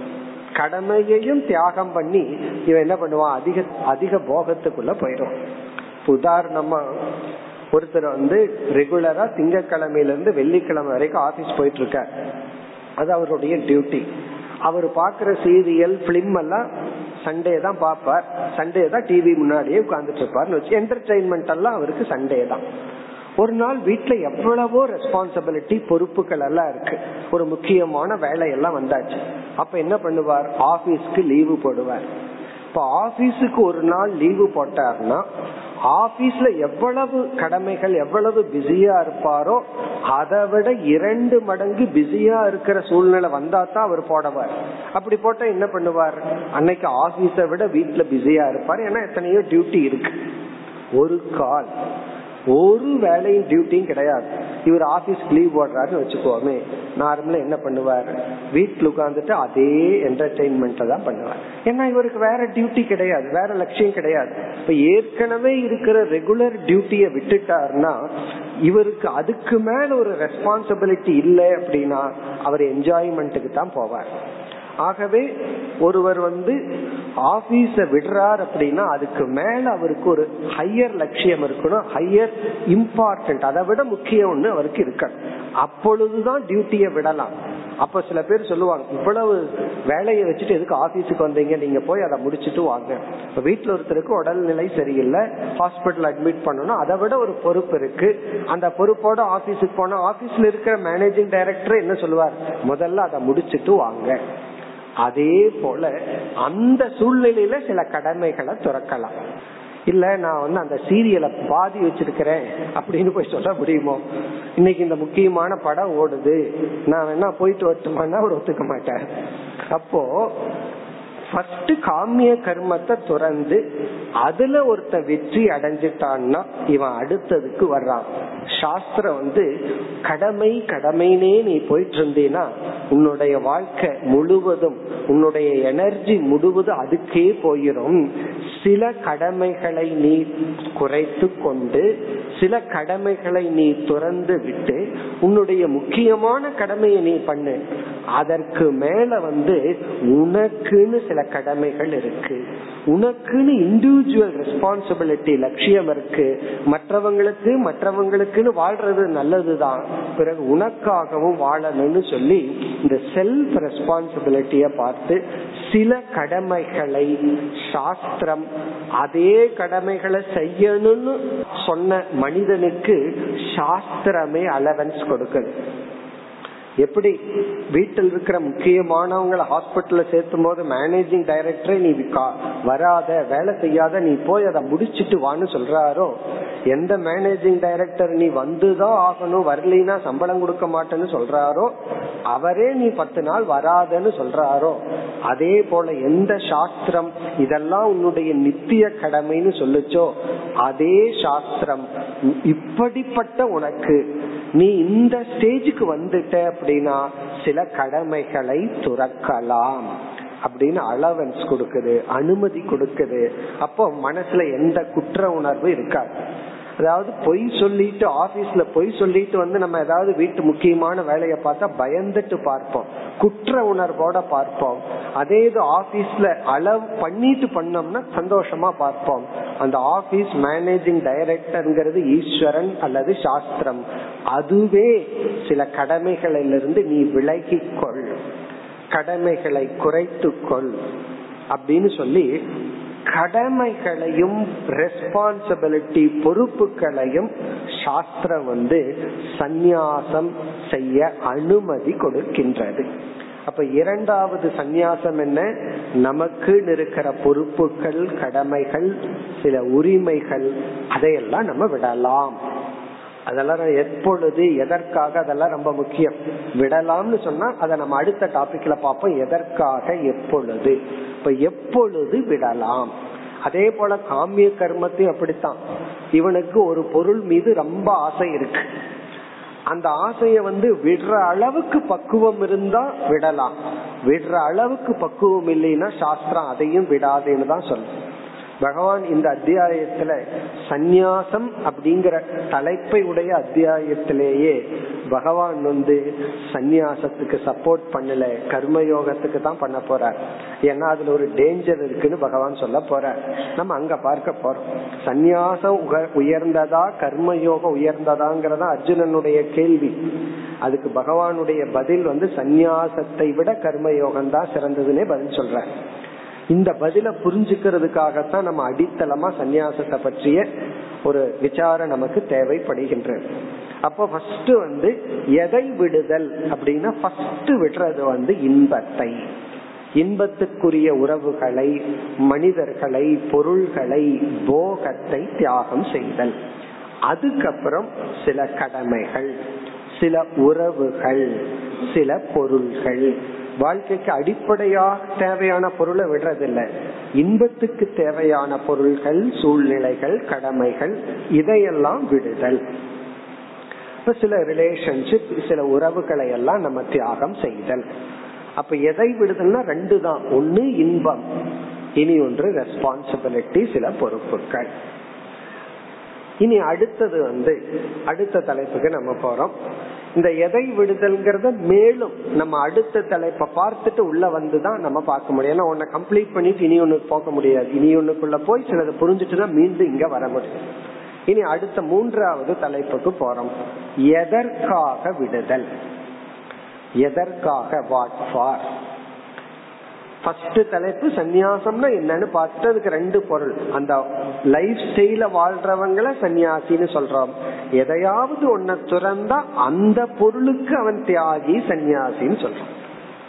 கடமையையும் தியாகம் பண்ணி இவன் என்ன பண்ணுவான்? அதிக அதிக போகத்துக்குள்ள போயிடுவான். உதாரணமா ஒருத்தர் வந்து ரெகுலரா திங்கக்கிழமையில இருந்து வெள்ளிக்கிழமை வரைக்கும் ஆபீஸ் போயிட்டு இருக்க அது அவருடைய டியூட்டி அவர் பாக்குற சீரியல் பிலிம் எல்லாம் சண்டே தான் பாப்பார் சண்டே தான் டிவி முன்னாடியே உட்கார்ந்துட்டு இருப்பார்னு வச்சு என்டர்டைன்மெண்ட் எல்லாம் அவருக்கு சண்டே தான். ஒரு நாள் வீட்டுல எவ்வளவோ ரெஸ்பான்சிபிலிட்டி பொறுப்புகள் எல்லாம் இருக்கு. ஒரு முக்கியமான வேலையெல்லாம் வந்தாச்சு. அப்ப என்ன பண்ணுவார்? ஆபீஸ்க்கு லீவு போடுவார். இப்ப ஆபீஸுக்கு ஒரு நாள் லீவு போட்டார்னா ஆபீஸ்ல எவ்வளவு கடமைகள் எவ்வளவு பிஸியா இருப்பாரோ அதை விட இரண்டு மடங்கு பிஸியா இருக்கிற சூழ்நிலை வந்தா தான் அவர் போடவார். அப்படி போட்டா என்ன பண்ணுவார்? அன்னைக்கு ஆபீஸை விட வீட்டுல பிஸியா இருப்பார். ஏன்னா எத்தனையோ டியூட்டி இருக்கு. ஒரு கால் ஒரு வேலையும் டியூட்டியும் கிடையாது. இவர் ஆபீஸ்க்கு லீவ் போடுறாருன்னு வச்சுக்கோமே. நார்மலா என்ன பண்ணுவார்? வீட்டுல உட்காந்துட்டு அதே என்டர்டைன்மெண்ட்ல தான் பண்ணுவார். ஏன்னா இவருக்கு வேற டியூட்டி கிடையாது. வேற லட்சியம் கிடையாது. இப்ப ஏற்கனவே இருக்கிற ரெகுலர் டியூட்டிய விட்டுட்டாருன்னா இவருக்கு அதுக்கு மேல ஒரு ரெஸ்பான்சிபிலிட்டி இல்லை அப்படின்னா அவர் என்ஜாய்மெண்ட்டுக்கு தான் போவார். ஆகவே ஒருவர் வந்து ஆபீஸ விடுறார் அப்படின்னா அதுக்கு மேல அவருக்கு ஒரு ஹையர் லட்சியம் இருக்கணும் ஹையர் இம்பார்ட்டன்ட் அதை விட முக்கியம் ஒண்ணு அவருக்கு இருக்கணும். அப்பொழுதுதான் டியூட்டியை விடலாம். அப்ப சில பேர் சொல்லுவாங்க இவ்வளவு வேலையை வச்சுட்டு எதுக்கு ஆபீஸுக்கு வந்தீங்க? நீங்க போய் அதை முடிச்சுட்டு வாங்க. இப்ப வீட்டுல ஒருத்தருக்கு உடல்நிலை சரியில்லை ஹாஸ்பிட்டல் அட்மிட் பண்ணணும் அதை விட ஒரு பொறுப்பு இருக்கு. அந்த பொறுப்போட ஆபீஸுக்கு போனா ஆபீஸ்ல இருக்கிற மேனேஜிங் டைரக்டர் என்ன சொல்லுவார்? முதல்ல அதை முடிச்சுட்டு வாங்க. அதே போல அந்த சூழ்நிலையில சில கடமைகளை துறக்கலாம். இல்ல நான் வந்து அந்த சீரியலை பாதி வச்சிருக்கிறேன் அப்படின்னு போய் சொல்ல முடியுமோ? இன்னைக்கு இந்த முக்கியமான படம் ஓடுது. நான் வேணா போயிட்டு வரட்டுமான்னா அவர் ஒத்துக்க மாட்டார். அப்போ ஃபர்ஸ்ட் காமிய கர்மத்தை துறந்து அதுல ஒருத்த வெற்றி அடைஞ்சிட்டான்னா இவன் அடுத்ததுக்கு வர்றான். சாஸ்திரம் வந்து கடமை கடமைனே நீ போயிட்டு இருந்தீனா உன்னுடைய வாழ்க்கை முழுவதும் உன்னுடைய எனர்ஜி முழுவதும் அதுக்கே போயிடும் சில கடமைகளை நீ குறைத்து கொண்டு சில கடமைகளை நீ துறந்து விட்டு உன்னுடைய முக்கியமான கடமையை நீ பண்ணு. அதற்கு மேல வந்து உனக்குன்னு சில கடமைகள் இருக்கு. உனக்குன்னு இண்டிவிஜுவல் ரெஸ்பான்சிபிலிட்டி லட்சியம் இருக்கு. மற்றவங்களுக்கு மற்றவங்களுக்குன்னு வாழ்றது நல்லதுதான். பிறகு உனக்காகவும் வாழணும்னு சொல்லி இந்த செல்ஃப் ரெஸ்பான்சிபிலிட்டிய பார்த்து சில கடமைகளை சாஸ்திரம் அதே கடமைகளை செய்யணும்னு சொன்ன மனிதனுக்கு சாஸ்திரமே அலவன்ஸ் கொடுக்குது. எப்படி வீட்டில் இருக்கிற முக்கியமானவங்களை ஹாஸ்பிட்டல்ல சேர்த்தும் போது மேனேஜிங் டைரக்டரே நீ வராத வேலை செய்யாத நீ போய் அதை முடிச்சிட்டு வான்னு சொல்றாரோ எந்த மேனேஜிங் டைரக்டர் நீ வந்துதான் ஆகணும் வரலினா சம்பளம் கொடுக்க மாட்டேன்னு சொல்றாரோ அவரே நீ பத்து நாள் வராதன்னு சொல்றாரோ அதே போல எந்த சாஸ்திரம் இதெல்லாம் உன்னுடைய நித்திய கடமைன்னு சொல்லுச்சோ அதே சாஸ்திரம். இப்படிப்பட்ட உனக்கு நீ இந்த ஸ்டேஜுக்கு வந்துட்ட அப்படின்னா சில கடமைகளை துறக்கலாம் அப்படின்னு அலவன்ஸ் கொடுக்குது அனுமதி கொடுக்குது. அப்போ மனசுல எந்த குற்ற உணர்வு இருக்காது. அதாவது பொய் சொல்லிட்டு ஆபீஸ்ல பொய் சொல்லிட்டு வந்து நம்ம ஏதாவது வீட்டு முக்கியமான வேலையை பார்த்தா பயந்துட்டு பார்ப்போம். குற்ற உணர்வோட பார்ப்போம். அதே இது ஆபீஸ்ல அளவு பண்ணிட்டு பண்ணோம்னா சந்தோஷமா பார்ப்போம். அந்த ஆபீஸ் மேனேஜிங் டைரக்டர்ங்கிறது ஈஸ்வரன் அல்லது சாஸ்திரம். அதுவே சில கடமைகளிலிருந்து நீ விலகிக்கொள். கடமைகளை குறைத்துக்கொள் அப்படின்னு சொல்லி கடமைகளையும் ரெஸ்பான்சிபிலிட்டி பொறுப்புகளையும் சாஸ்திரம் வந்து சந்நியாசம் செய்ய அனுமதி கொடுக்கின்றது. அப்ப இரண்டாவது சந்நியாசம் என்ன? நமக்கு இருக்கிற பொறுப்புகள் கடமைகள் சில உரிமைகள் அதையெல்லாம் நம்ம விடலாம். அதெல்லாம் எப்பொழுது எதற்காக அதெல்லாம் ரொம்ப முக்கியம். விடலாம்னு சொன்னா அதை நம்ம அடுத்த டாபிக்ல பார்ப்போம். எதற்காக எப்பொழுது? இப்ப எப்பொழுது விடலாம்? அதே போல காமிய கர்மத்தையும் அப்படித்தான். இவனுக்கு ஒரு பொருள் மீது ரொம்ப ஆசை இருக்கு. அந்த ஆசைய வந்து விடுற அளவுக்கு பக்குவம் இருந்தா விடலாம். விடுற அளவுக்கு பக்குவம் இல்லைன்னா சாஸ்திரம் அதையும் விடாதேன்னு தான் சொல்லும் பகவான் இந்த அத்தியாயத்துல சந்நியாசம் அப்படிங்கிற தலைப்பை உடைய அத்தியாயத்திலேயே பகவான் வந்து சந்நியாசத்துக்கு சப்போர்ட் பண்ணல கர்மயோகத்துக்கு தான் பண்ண போறார். ஏன்னா அதுல ஒரு டேஞ்சர் இருக்குன்னு பகவான் சொல்ல போறார். நம்ம அங்க பார்க்க போறோம். சந்நியாசம் உயர்ந்ததா கர்மயோகம் உயர்ந்ததாங்கிறதா அர்ஜுனனுடைய கேள்வி. அதுக்கு பகவானுடைய பதில் வந்து சந்நியாசத்தை விட கர்மயோகம் தான் சிறந்ததுன்னே பதில் சொல்ற இந்த பதில புரிஞ்சுக்கிறதுக்காகத்தான் நம்ம அடித்தளமா சந்நியாசத்தை பற்றிய ஒரு விசாரம் நமக்கு தேவைப்படுகின்றது அப்போ ஃபர்ஸ்ட் வந்து எதை விடுதல் அப்படின்னா ஃபர்ஸ்ட் விடுறது வந்து இன்பத்தை. இன்பத்துக்குரிய உறவுகளை மனிதர்களை பொருள்களை போகத்தை தியாகம் செய்தல். அதுக்கப்புறம் சில கடமைகள் சில உறவுகள் சில பொருள்கள். வாழ்க்கைக்கு அடிப்படையாக தேவையான பொருளை விடுறதில்லை. இன்பத்துக்கு தேவையான பொருள்கள் சூழ்நிலைகள் கடமைகள் இதையெல்லாம் விடுதல். சில ரிலேஷன்ஷிப் சில உறவுகளை எல்லாம் நம்ம தியாகம் செய்தல். அப்ப எதை விடுதல்னா ரெண்டு தான். ஒன்னு இன்பம் இனி ஒன்று ரெஸ்பான்சிபிலிட்டி சில பொறுப்புகள். இனி அடுத்தது வந்து அடுத்த தலைப்புக்கு நம்ம போறோம். இந்த எதை விடுதல்ங்கிறத மேலும் நம்ம அடுத்த தலைப்பை பார்த்துட்டு உள்ள வந்துதான் நம்ம பார்க்க முடியும். ஏன்னா உன்னை கம்ப்ளீட் பண்ணிட்டு இனி ஒண்ணு போக முடியாது. இனி ஒண்ணுக்குள்ள போய் சிலதை புரிஞ்சுட்டு தான் மீண்டும் இங்க வர முடியும். இனி அடுத்த மூன்றாவது தலைப்புக்கு போறோம். எதற்காக விடுதல்? எதற்காக வாட் ஃபார் ஃபர்ஸ்ட் தலைப்பு சந்நியாசம்னா என்னன்னு பார்த்துட்டு அதுக்கு ரெண்டு பொருள். அந்த லைஃப் ஸ்டைல வாழ்றவங்கள சன்னியாசின்னு சொல்றோம். எதையாவது ஒன்ன துறந்தா அந்த பொருளுக்கு அவன் தியாகி சன்னியாசின்னு சொல்றான்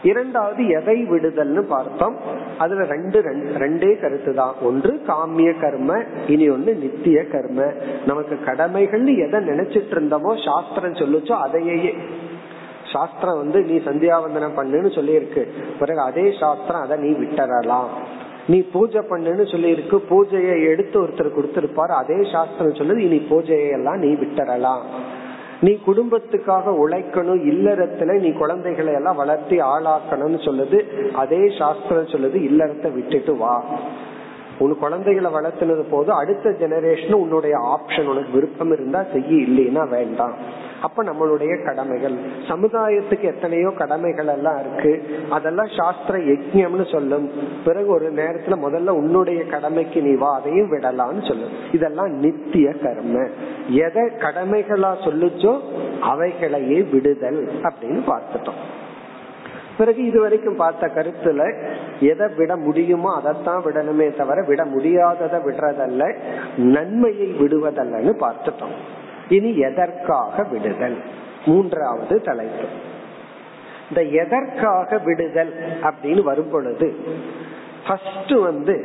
இரண்டாவது எதை விடுதல்னு பார்த்தோம். அதுல ரெண்டு ரெண்டே கருத்து தான். ஒன்று காமிய கர்ம இனி ஒன்று நித்திய கர்ம. நமக்கு கடமைகள்னு எதை நினைச்சிட்டு இருந்தோமோ சாஸ்திரம் சொல்லுச்சோ அதையே சாஸ்திரம் வந்து நீ சந்தியாவந்தனம் பண்ணுன்னு சொல்லியிருக்கு. பிறகு அதே சாஸ்திரம் அதை நீ விட்டுறலாம். நீ பூஜை பண்ணுன்னு சொல்லி இருக்கு பூஜையை எடுத்து ஒருத்தர் கொடுத்திருப்பாரு. அதே சாஸ்திரம் சொல்லுது இனி பூஜையை எல்லாம் நீ விட்டுறலாம். நீ குடும்பத்துக்காக உழைக்கணும். இல்லறத்துல நீ குழந்தைகளை எல்லாம் வளர்த்தி ஆளாக்கணும்னு சொல்லுது. அதே சாஸ்திரம் சொல்லுது இல்லறத்தை விட்டுட்டு வா. உன் குழந்தைகளை வளர்த்துனது போது அடுத்த ஜெனரேஷன் உன்னுடைய ஆப்ஷன் உனக்கு விருப்பம் இருந்தா செய்ய இல்லைன்னா வேண்டாம். அப்ப நம்மளுடைய கடமைகள். சமுதாயத்துக்கு எத்தனையோ கடமைகள் எல்லாம் இருக்கு. அதெல்லாம் சாஸ்திர யஜ்யம்னு சொல்லும். பிறகு ஒரு நேரத்துல முதல்ல உன்னுடைய கடமைக்கு நீ வா அதையும் விடலாம்னு சொல்லும். இதெல்லாம் நித்திய கர்ம. எதை கடமைகளா சொல்லுச்சோ அவைகளையே விடுதல் அப்படின்னு பார்த்துட்டோம். பிறகு இதுவரைக்கும் பார்த்த கருத்துல எதை விட முடியுமோ அதைத்தான் விடணுமே தவிர விட முடியாததை விடுறதல்ல நன்மையை விடுவதல்லன்னு பார்த்துட்டோம். இனி எதற்காக விடுதல்? மூன்றாவது தலைப்பு. இந்த எதற்காக விடுதல் அப்படின்னு வரும் பொழுது ஃபர்ஸ்ட் வந்து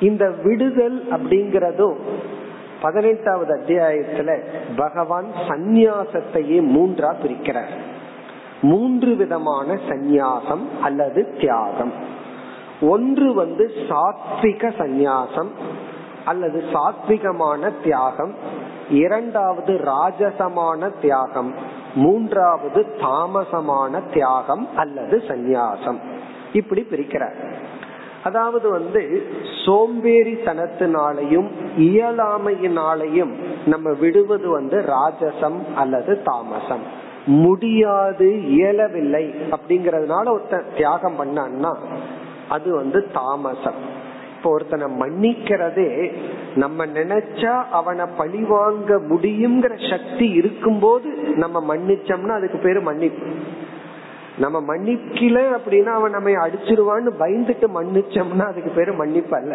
இந்த விடுதல் அப்படிங்கறதும் பதினெட்டாவது அத்தியாயத்துல பகவான் சந்நியாசத்தையே மூன்றா பிரிக்கிறார். மூன்று விதமான சந்நியாசம் அல்லது தியாகம். ஒன்று வந்து சாத்விக சந்நியாசம் அல்லது சாத்விகமான தியாகம். இரண்டாவது ராஜசமான தியாகம். மூன்றாவது தாமசமான தியாகம் அல்லது சந்நியாசம். இப்படி பிரிக்கிறார். அதாவது வந்து சோம்பேறித்தனத்தினாலையும் இயலாமையினாலையும் நம்ம விடுவது வந்து ராஜசம் அல்லது தாமசம். முடியாது இயலவில்லை அப்படிங்கறதுனால ஒருத்தன் தியாகம் பண்ணான்னா அது வந்து தாமசம். இப்போ ஒருத்தனை மன்னிக்கிறதே நம்ம நினைச்சா அவனை பழி வாங்க முடியுங்கிற சக்தி இருக்கும்போது நம்ம மன்னிச்சோம்னா அதுக்கு பேரு மன்னிப்பு. நம்ம மன்னிக்கல அப்படின்னா அவன் நம்ம அடிச்சிருவான்னு பயந்துட்டு மன்னிச்சோம்னா அதுக்கு பேரு மன்னிப்பு அல்ல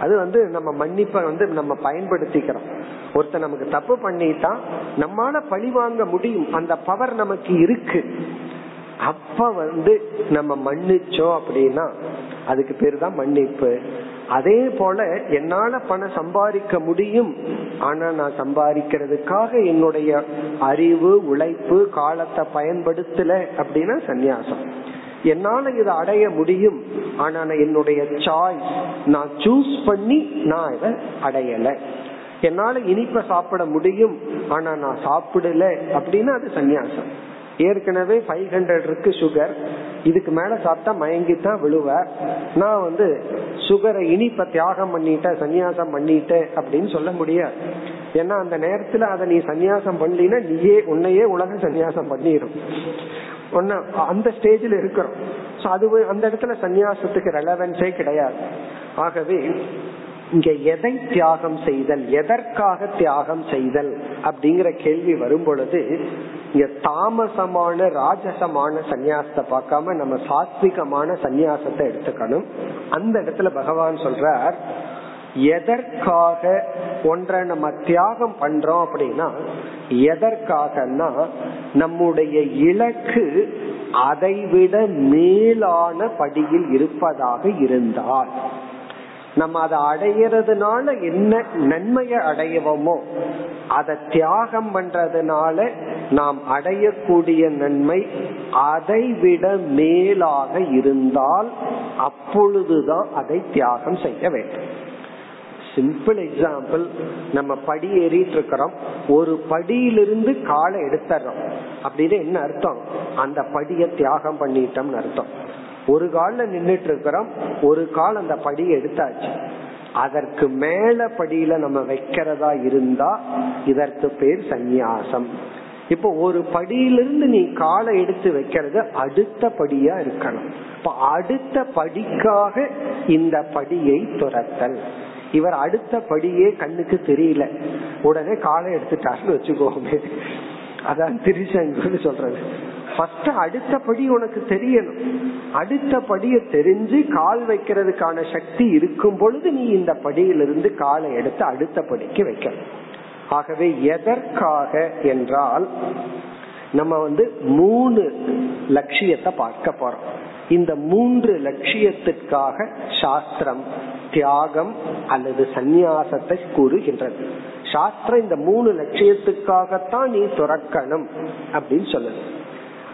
அது வந்து நம்ம மன்னிப்பை வந்து நம்ம பயன்படுத்திக்கிறோம். ஒருத்தர் நமக்கு தப்பு பண்ணிட்டான் நம்மால பழி வாங்க முடியும். அந்த பவர் நமக்கு இருக்கு. அப்ப வந்து நம்ம மன்னிச்சோம் அப்படின்னா அதுக்கு பேர் தான் மன்னிப்பு. அதே போல என்னால பணம் சம்பாதிக்க முடியும். ஆனா நான் சம்பாதிக்கிறதுக்காக என்னுடைய அறிவு உழைப்பு காலத்தை பயன்படுத்தல அப்படின்னா சந்நியாசம். என்னால இதை அடைய முடியும். ஆனா என்னுடைய சாய்ஸ் நான் சூஸ் பண்ணி நான் இதை அடையல. என்னால இனிப்ப சாப்பிட முடியும். ஆனா நான் சாப்பிடல அப்படின்னா அது சந்நியாசம். ஏற்கனவே ஃபைவ் ஹண்ட்ரட் இருக்கு சுகர் இதுக்கு மேல சாப்பிட்டா மயங்கித்தான் விழுவ. நான் வந்து சுகரை இனிப்ப தியாகம் பண்ணிட்டேன் சன்னியாசம் பண்ணிட்டேன் அப்படின்னு சொல்ல முடியாது. ஏன்னா அந்த நேரத்துல அதை நீ சன்னியாசம் பண்ணலினா நீயே உன்னையே உலக சன்னியாசம் பண்ணிடும் ஒன்னு அந்த ஸ்டேஜில் இருக்கிறோம். அது அந்த இடத்துல சன்னியாசத்துக்கு ரெலவென்ஸே கிடையாது. ஆகவே இங்க எதை தியாகம் செய்தல் எதற்காக தியாகம் செய்தல் அப்படிங்கிற கேள்வி வரும் பொழுது இங்க தாமசமான ராஜசமான சந்நியாசத்தை பார்க்காம நம்ம சாத்விகமான சந்நியாசத்தை எடுத்துக்கணும். அந்த இடத்துல பகவான் சொல்றார் எதற்காக ஒன்றை நம்ம தியாகம் பண்றோம் அப்படின்னா எதற்காகனா நம்முடைய இலக்கு அதைவிட மேலான படியில் இருப்பதாக இருந்தால். நம்ம அதை அடையிறதுனால என்ன நன்மையை அடையவோமோ அதை தியாகம் பண்றதுனால நாம் அடையக்கூடிய நன்மை அதை விட மேலாக இருந்தால் அப்பொழுதுதான் அதை தியாகம் செய்ய வேண்டும். சிம்பிள் எக்ஸாம்பிள் நம்ம படி ஏறிட்டு இருக்கிறோம் ஒரு படியிலிருந்து காலை எடுத்துறோம் அப்படின்னு என்ன அர்த்தம்? அந்த படியை தியாகம் பண்ணிட்டோம்னு அர்த்தம். ஒரு காலில் நின்றுட்டு இருக்கிறோம் ஒரு கால் அந்த படியை எடுத்தாச்சு. அதற்கு மேல படியில நம்ம வைக்கிறதா இருந்தா இதற்கு பேர் சந்நியாசம். இப்போ ஒரு படியிலிருந்து நீ காலை எடுத்து வைக்கிறது அடுத்த படியா இருக்கணும். இப்ப அடுத்த படிக்காக இந்த படியை துரத்தல். இவர் அடுத்த படியே கண்ணுக்கு தெரியல. உடனே காலை எடுத்துட்டாருன்னு வச்சுக்கோமே. அதான் திருச்செங்கன்னு சொல்றது. ஃபர்ஸ்ட் அடுத்த படி உனக்கு தெரியணும். அடுத்த படியை தெரிஞ்சு கால் வைக்கிறதுக்கான சக்தி இருக்கும் பொழுது நீ இந்த படியிலிருந்து காலை எடுத்து அடுத்த படிக்கு வைக்கணும். ஆகவே எதற்காக என்றால் நம்ம வந்து மூணு லட்சியத்தை பார்க்க போறோம். இந்த மூன்று லட்சியத்திற்காக சாஸ்திரம் தியாகம் அல்லது சந்நியாசத்தை கூறுகின்றது. சாஸ்திரம் இந்த மூணு லட்சியத்துக்காகத்தான் நீ துறக்கணும் அப்படின்னு சொல்லுது.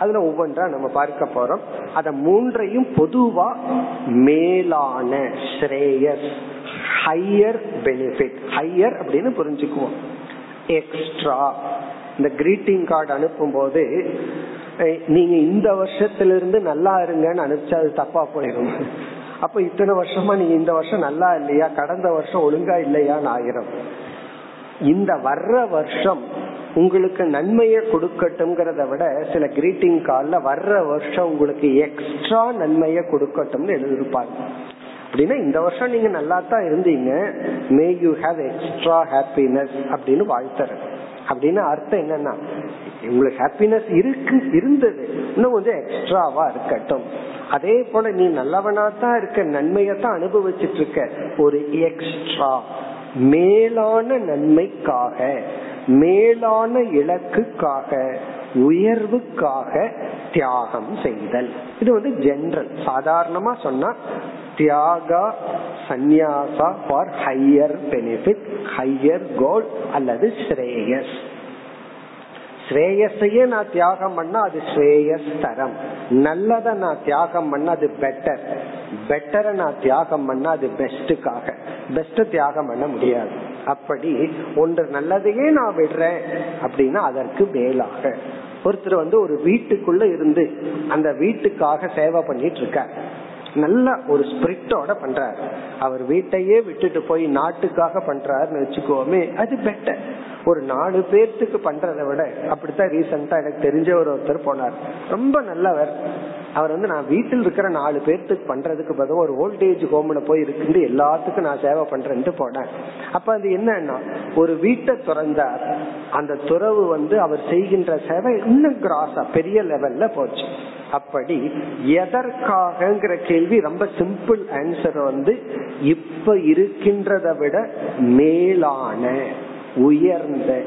அதுல ஒவ்வொன்றா நம்ம பார்க்க போறோம். அத மூன்றையும் பொதுவா மேலான ஸ்ரேயஸ் ஹையர் பெனிஃபிட் ஹையர் அப்படின்னு புரிஞ்சுக்குவோம். எக்ஸ்ட்ரா இந்த கிரீட்டிங் கார்டு அனுப்பும் போது நீங்க இந்த வருஷத்துல இருந்து நல்லா இருங்கன்னு அனுப்பிச்சா அது தப்பா போயிடும் அப்ப இத்தனை வருஷமா நீ இந்த வருஷம் நல்லா இல்லையா? கடந்த வருஷம் ஒழுங்கா இல்லையான்னு ஆயிரும். இந்த வர்ற வருஷம் உங்களுக்கு நன்மையை கொடுக்கட்டும்ங்கிறத விட சில கிரீட்டிங் கார்ட்ல வர்ற வருஷம் உங்களுக்கு எக்ஸ்ட்ரா நன்மையை கொடுக்கட்டும்னு எழுதியிருப்பாங்க அப்படின்னா இந்த வருஷம் நீங்க நல்லா தான் இருந்தீங்க. May you have extra happiness அப்படின்னு வாழ்த்துறேன் அப்படின்னு அர்த்தம் என்னன்னா உங்களுக்கு ஹாப்பினஸ் இருக்கு இருந்தது. இன்னும் கொஞ்சம் எக்ஸ்ட்ராவா இருக்கட்டும். அதே போல நீ நல்லவனா தான் இருக்க நன்மையை தான் அனுபவிச்சுட்டு இருக்க ஒரு எக்ஸ்ட்ரா மேலான நன்மைக்காக மேலான இலக்குக்காக உயர்வுக்காக தியாகம் செய்தல். இது வந்து ஜென்ரல் சாதாரணமா சொன்னா tyaga sannyasa for higher benefit higher goal அல்லது ஸ்ரேயஸ் ஸ்ரேயஸையே நான் தியாகம் பண்ணா அது ஸ்ரேயஸ் தரம் நல்லத நான் தியாகம் பண்ணா அது பெட்டர் பெட்டரை நான் தியாகம் பண்ணா அது பெஸ்டுக்காக பெஸ்ட் தியாகம் பண்ண முடியாது அப்படி ஒன்று நல்லதையே நான் விடுறேன் அப்படின்னா அதற்கு மேலாக ஒருத்தர் வந்து ஒரு வீட்டுக்குள்ள இருந்து அந்த வீட்டுக்காக சேவை பண்ணிட்டு இருக்கார் நல்ல ஒரு ஸ்பிரிட்டோட பண்றாரு. அவர் வீட்டையே விட்டுட்டு போய் நாட்டுக்காக பண்றாருன்னு வச்சுக்கோமே அது பெட்டர் ஒரு நாலு பேர்த்துக்கு பண்றதை விட அப்படித்தான் ரீசெண்டா எனக்கு தெரிஞ்ச ஒரு ஒருத்தர் போனார். ரொம்ப நல்லவர். அவர் வந்து நான் வீட்டில் இருக்கிற நாலு பேர்த்துக்கு பண்றதுக்கு பதில் ஒரு ஓல்டேஜ் ஹோம்ல போய் இருக்கு எல்லாத்துக்கும் நான் சேவை பண்றேன்ட்டு போனேன் அப்ப அது என்னன்னா ஒரு வீட்டை திறந்தார். அந்த துறவு வந்து அவர் செய்கின்ற சேவை இன்னும் கிராஸா பெரிய லெவல்ல போச்சு. அப்படி எதற்காகங்கிற கேள்வி ரொம்ப சிம்பிள் ஆன்சர் வந்து இப்ப இருக்கின்றதை விட மேலான உயர்ந்த.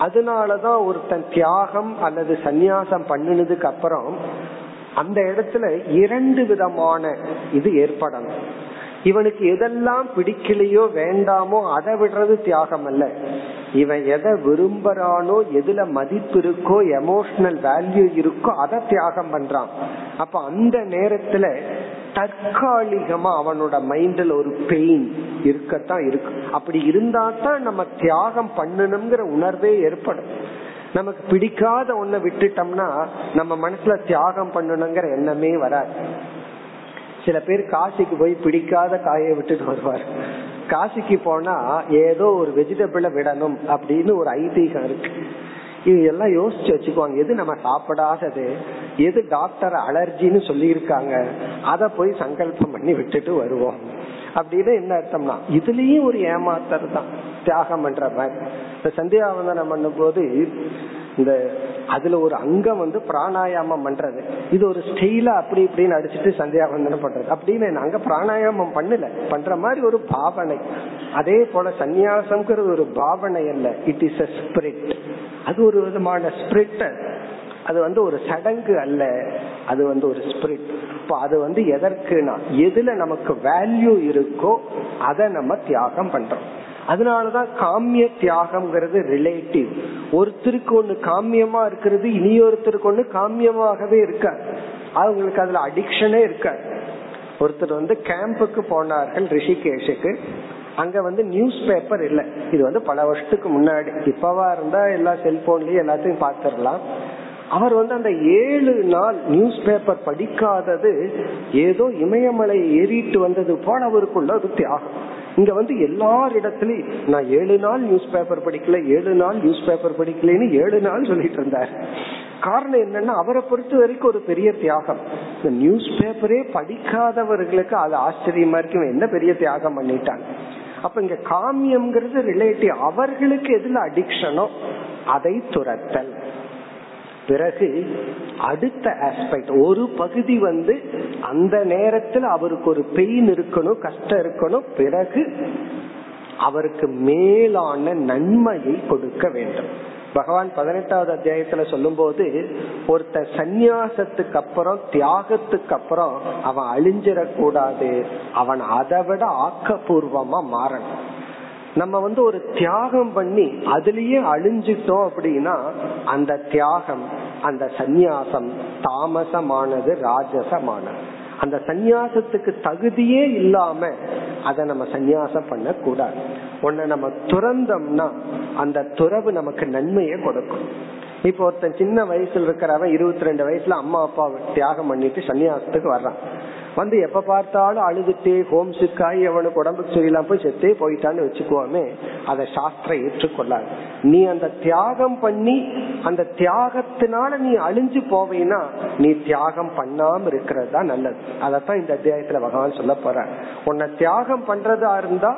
அதனாலதான் ஒருத்தன் தியாகம் அல்லது சந்நியாசம் பண்ணினதுக்கு அப்புறம் அந்த இடத்துல இரண்டு விதமான இது ஏற்படணும். இவனுக்கு எதெல்லாம் பிடிக்கலையோ வேண்டாமோ அதை விடுறது தியாகம் அல்ல. இவன் எதை விரும்புறானோ எதுல மதிப்பு இருக்கோ எமோஷனல் வேல்யூ இருக்கோ அதை தியாகம் பண்றான். அப்ப அந்த நேரத்துல தற்காலிகமா அவனோட மைண்ட்ல ஒரு பெயின் இருக்கத்தான் இருக்கு. அப்படி இருந்தா தான் நம்ம தியாகம் பண்ணணுங்கிற உணர்வே ஏற்படும். நமக்கு பிடிக்காத ஒன்ன விட்டுட்டோம்னா நம்ம மனசுல தியாகம் பண்ணணுங்கிற எண்ணமே வராது. சில பேர் காசிக்கு போய் பிடிக்காத காயை விட்டுட்டு வருவார். காசிக்கு போனா ஏதோ ஒரு வெஜிடபிள விடணும் அப்படின்னு ஒரு ஐதீகம் இருக்கு. இது எல்லாம் யோசிச்சு வச்சுக்குவாங்க எது நம்ம சாப்பிடாதது? எது டாக்டர் அலர்ஜின்னு சொல்லி இருக்காங்க அத போய் சங்கல்பம் பண்ணி விட்டுட்டு வருவோம். அப்படின்னு என்ன அர்த்தம்னா இதுலயும் ஒரு ஏமாத்தர் தான். தியாகம் பண்ற மாதிரி. இந்த சந்தியாவந்தனம் பண்ணும் போது இந்த அதுல ஒரு அங்கம் வந்து பிராணாயாமம் பண்றது. இது ஒரு ஸ்டெயிலா அப்படி இப்படின்னு அடிச்சுட்டு சந்தியாவந்தனம் பண்றது. அப்படின்னு அங்க பிராணாயாமம் பண்ணல. பண்ற மாதிரி ஒரு பாவனை. அதே போல சந்நியாசம்ங்கிறது ஒரு பாவனை அல்ல. இட் இஸ் அ ஸ்பிரிட் அது ஒரு விதமான ஸ்பிரிட் அது வந்து ஒரு சடங்கு அல்ல. அது வந்து ஒரு ஸ்பிரிட் இப்போ அது வந்து எதற்குனா எதுல நமக்கு வேல்யூ இருக்கோ அதை நம்ம தியாகம் பண்றோம். அதனாலதான் காமிய தியாகம்ங்கிறது ரிலேட்டிவ் ஒருத்தருக்கு ஒண்ணு காமியமா இருக்கிறது இனி ஒருத்தருக்கு ஒண்ணு காமியமாகவே இருக்காது. அவங்களுக்கு அதுல அடிக்ஷனே இருக்காது. ஒருத்தர் வந்து கேம்புக்கு போனார்கள் ரிஷிகேஷுக்கு. அங்க வந்து நியூஸ் பேப்பர் இல்ல. இது வந்து பல வருஷத்துக்கு முன்னாடி. இப்பவா இருந்தா எல்லா செல்போன்லயும் எல்லாத்தையும் பாத்துரலாம் அவர் வந்து அந்த ஏழு நாள் நியூஸ் பேப்பர் படிக்காதது ஏதோ இமயமலை ஏறிட்டு வந்தது போல அவருக்குள்ள ஒரு தியாகம். இங்க வந்து எல்லாரிடத்திலையும் நான் ஏழு நாள் நியூஸ் பேப்பர் படிக்கல ஏழு நாள் நியூஸ் பேப்பர் படிக்கலன்னு ஏழு நாள் சொல்லிட்டு இருந்தார். காரணம் என்னன்னா அவரை பொறுத்த வரைக்கும் ஒரு பெரிய தியாகம். இந்த நியூஸ் பேப்பரே படிக்காதவர்களுக்கு அது ஆச்சரியமா இருக்கும் என்ன பெரிய தியாகம் பண்ணிட்டாங்க அப்ப இங்க காமியம்ங்கிறது ரிலேட்டிவ் அவர்களுக்கு எதுல அடிக்ஷனோ அதை துரத்தல். பிறகு அடுத்த ஆஸ்பெக்ட் ஒரு பகுதி வந்து அந்த நேரத்தில் அவருக்கு ஒரு பெயின் இருக்கணும் கஷ்டம் இருக்கணும் பிறகு அவருக்கு மேலான நன்மையை கொடுக்க வேண்டும். பகவான் பதினெட்டாவது அத்தியாயத்துல சொல்லும் போது ஒருத்த சந்நியாசத்துக்கு அப்புறம் தியாகத்துக்கு அப்புறம் அவன் அழிஞ்சிடக்கூடாது. அவன் அதை விட ஆக்கப்பூர்வமா மாறணும். நம்ம வந்து ஒரு தியாகம் பண்ணி அதுலயே அழிஞ்சிட்டோம் அப்படின்னா அந்த தியாகம் அந்த சந்நியாசம் தாமசமானது ராஜசமானது. அந்த சந்நியாசத்துக்கு தகுதியே இல்லாம அதை நம்ம சந்நியாசம் பண்ண கூடாது உன்னை நம்ம துறந்தோம்னா அந்த துறவு நமக்கு நன்மையை கொடுக்கும். இப்போ ஒருத்தன் சின்ன வயசுல இருக்கிறவன் இருபத்தி ரெண்டு வயசுல அம்மா அப்பா தியாகம் பண்ணிட்டு சன்னியாசத்துக்கு வர்றான். வந்து எப்ப பார்த்தாலும் அழுதுட்டு ஹோம் சிக்காய் எவனுக்கு உடம்புக்கு சரியில்லாம போய் செத்தே போயிட்டான்னு வச்சுக்குவோமே அதை சாஸ்திரம் ஏற்றுக்கொள்ளாது. நீ அந்த தியாகம் பண்ணி அந்த தியாகத்தினால நீ அழிஞ்சு போவேனா நீ தியாகம் பண்ணாம இருக்கிறது தான் நல்லது. அதத்தான் இந்த அத்தியாயத்துல பகவான் சொல்ல போற உன்னை தியாகம் பண்றதா இருந்தா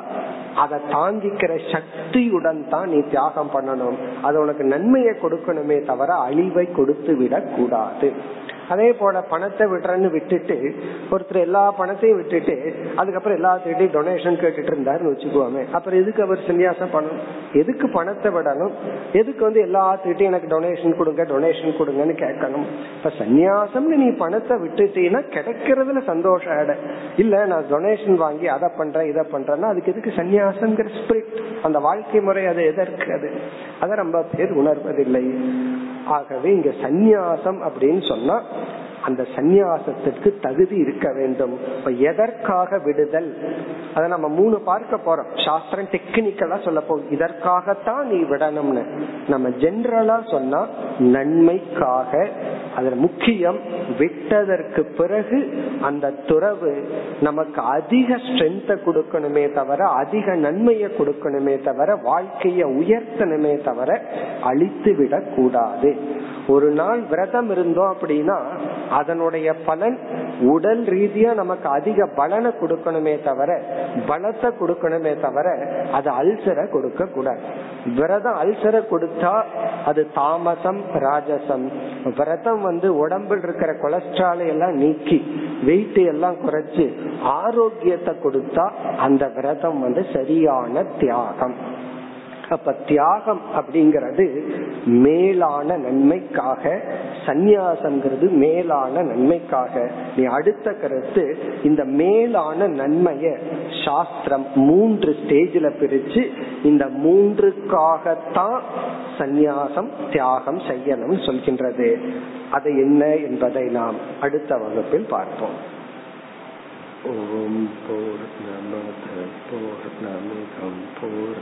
அதை தாங்கிக்கிற சக்தியுடன் தான் நீ தியாகம் பண்ணணும். அது உனக்கு நன்மையை கொடுக்கணுமே தவிர அழிவை கொடுத்து விடக் கூடாது அதே போல பணத்தை விடுறன்னு விட்டுட்டு ஒருத்தர் எல்லா பணத்தையும் விட்டுட்டு அதுக்கப்புறம் எல்லாத்துக்கிட்டையும் டொனேஷன் கேட்டுட்டு இருந்தாருன்னு வச்சுக்குவாங்க அப்புறம் எதுக்கு அவர் சன்னியாசம் பண்ணணும்? எதுக்கு பணத்தை விடணும்? எதுக்கு வந்து எல்லாத்துக்கிட்டையும் எனக்கு டொனேஷன் கொடுங்க டொனேஷன் கொடுங்கன்னு கேட்கணும்? இப்ப சன்னியாசம்னு நீ பணத்தை விட்டுட்டீங்கன்னா கிடைக்கிறதுல சந்தோஷம் ஆட இல்ல நான் டொனேஷன் வாங்கி அதை பண்றேன் இதை பண்றேன்னா அதுக்கு எதுக்கு சன்னியாசங்கிற ஸ்பிரிட் அந்த வாழ்க்கை முறை அது எதற்கு அது? அதை ரொம்ப பேர் உணர்வதில்லை. ஆகவே இங்க சந்நியாசம் அப்படின்னு சொன்னா அந்த சந்நியாசத்திற்கு தகுதி இருக்க வேண்டும். இப்ப எதற்காக விடுதல்? அதை நம்ம மூணு பார்க்க போறோம். சாஸ்திரம் டெக்னிக்கலா சொல்ல போகும் இதற்காகத்தான் நீ விடணும்னு. நம்ம ஜென்ரலா சொன்னா நன்மைக்காக அதுல முக்கியம் விட்டதற்கு பிறகு அந்த துறவு நமக்கு அதிக ஸ்ட்ரென்த்த கொடுக்கணுமே தவிர அதிக நன்மையை கொடுக்கணுமே தவிர வாழ்க்கைய உயர்த்தணுமே தவிர அழித்து விடக்கூடாது ஒரு நாள் விரதம் இருந்தோம் அப்படின்னா அதனுடைய பலன் உடல் ரீதியா நமக்கு அதிக பலனை கொடுக்கணுமே தவிர பலத்தை கொடுக்கணுமே தவிர அது அல்சரை கொடுக்க கூடாது. விரதம் அல்சரை கொடுத்தா அது தாமசம் ராஜசம். விரதம் வந்து உடம்பில் இருக்கிற கொலஸ்ட்ராலை எல்லாம் நீக்கி வெயிட் எல்லாம் குறைச்சு ஆரோக்கியத்தை கொடுத்தா அந்த விரதம் வந்து சரியான தியாகம். அப்ப தியாகம் அப்படிங்கிறது மேலான நன்மைக்காக சந்நியாசங்கிறது மேலான நன்மைக்காக. நீ அடுத்த கருத்து இந்த மேலான நன்மைய சாஸ்திரம் மூன்று ஸ்டேஜில் பிரிச்சு இந்த மூன்றுக்காகத்தான் சந்நியாசம் தியாகம் செய்யணும் சொல்கின்றது. அது என்ன என்பதை நாம் அடுத்த வகுப்பில் பார்ப்போம். ஓம் போர் நமத போர் நமிதம் போர்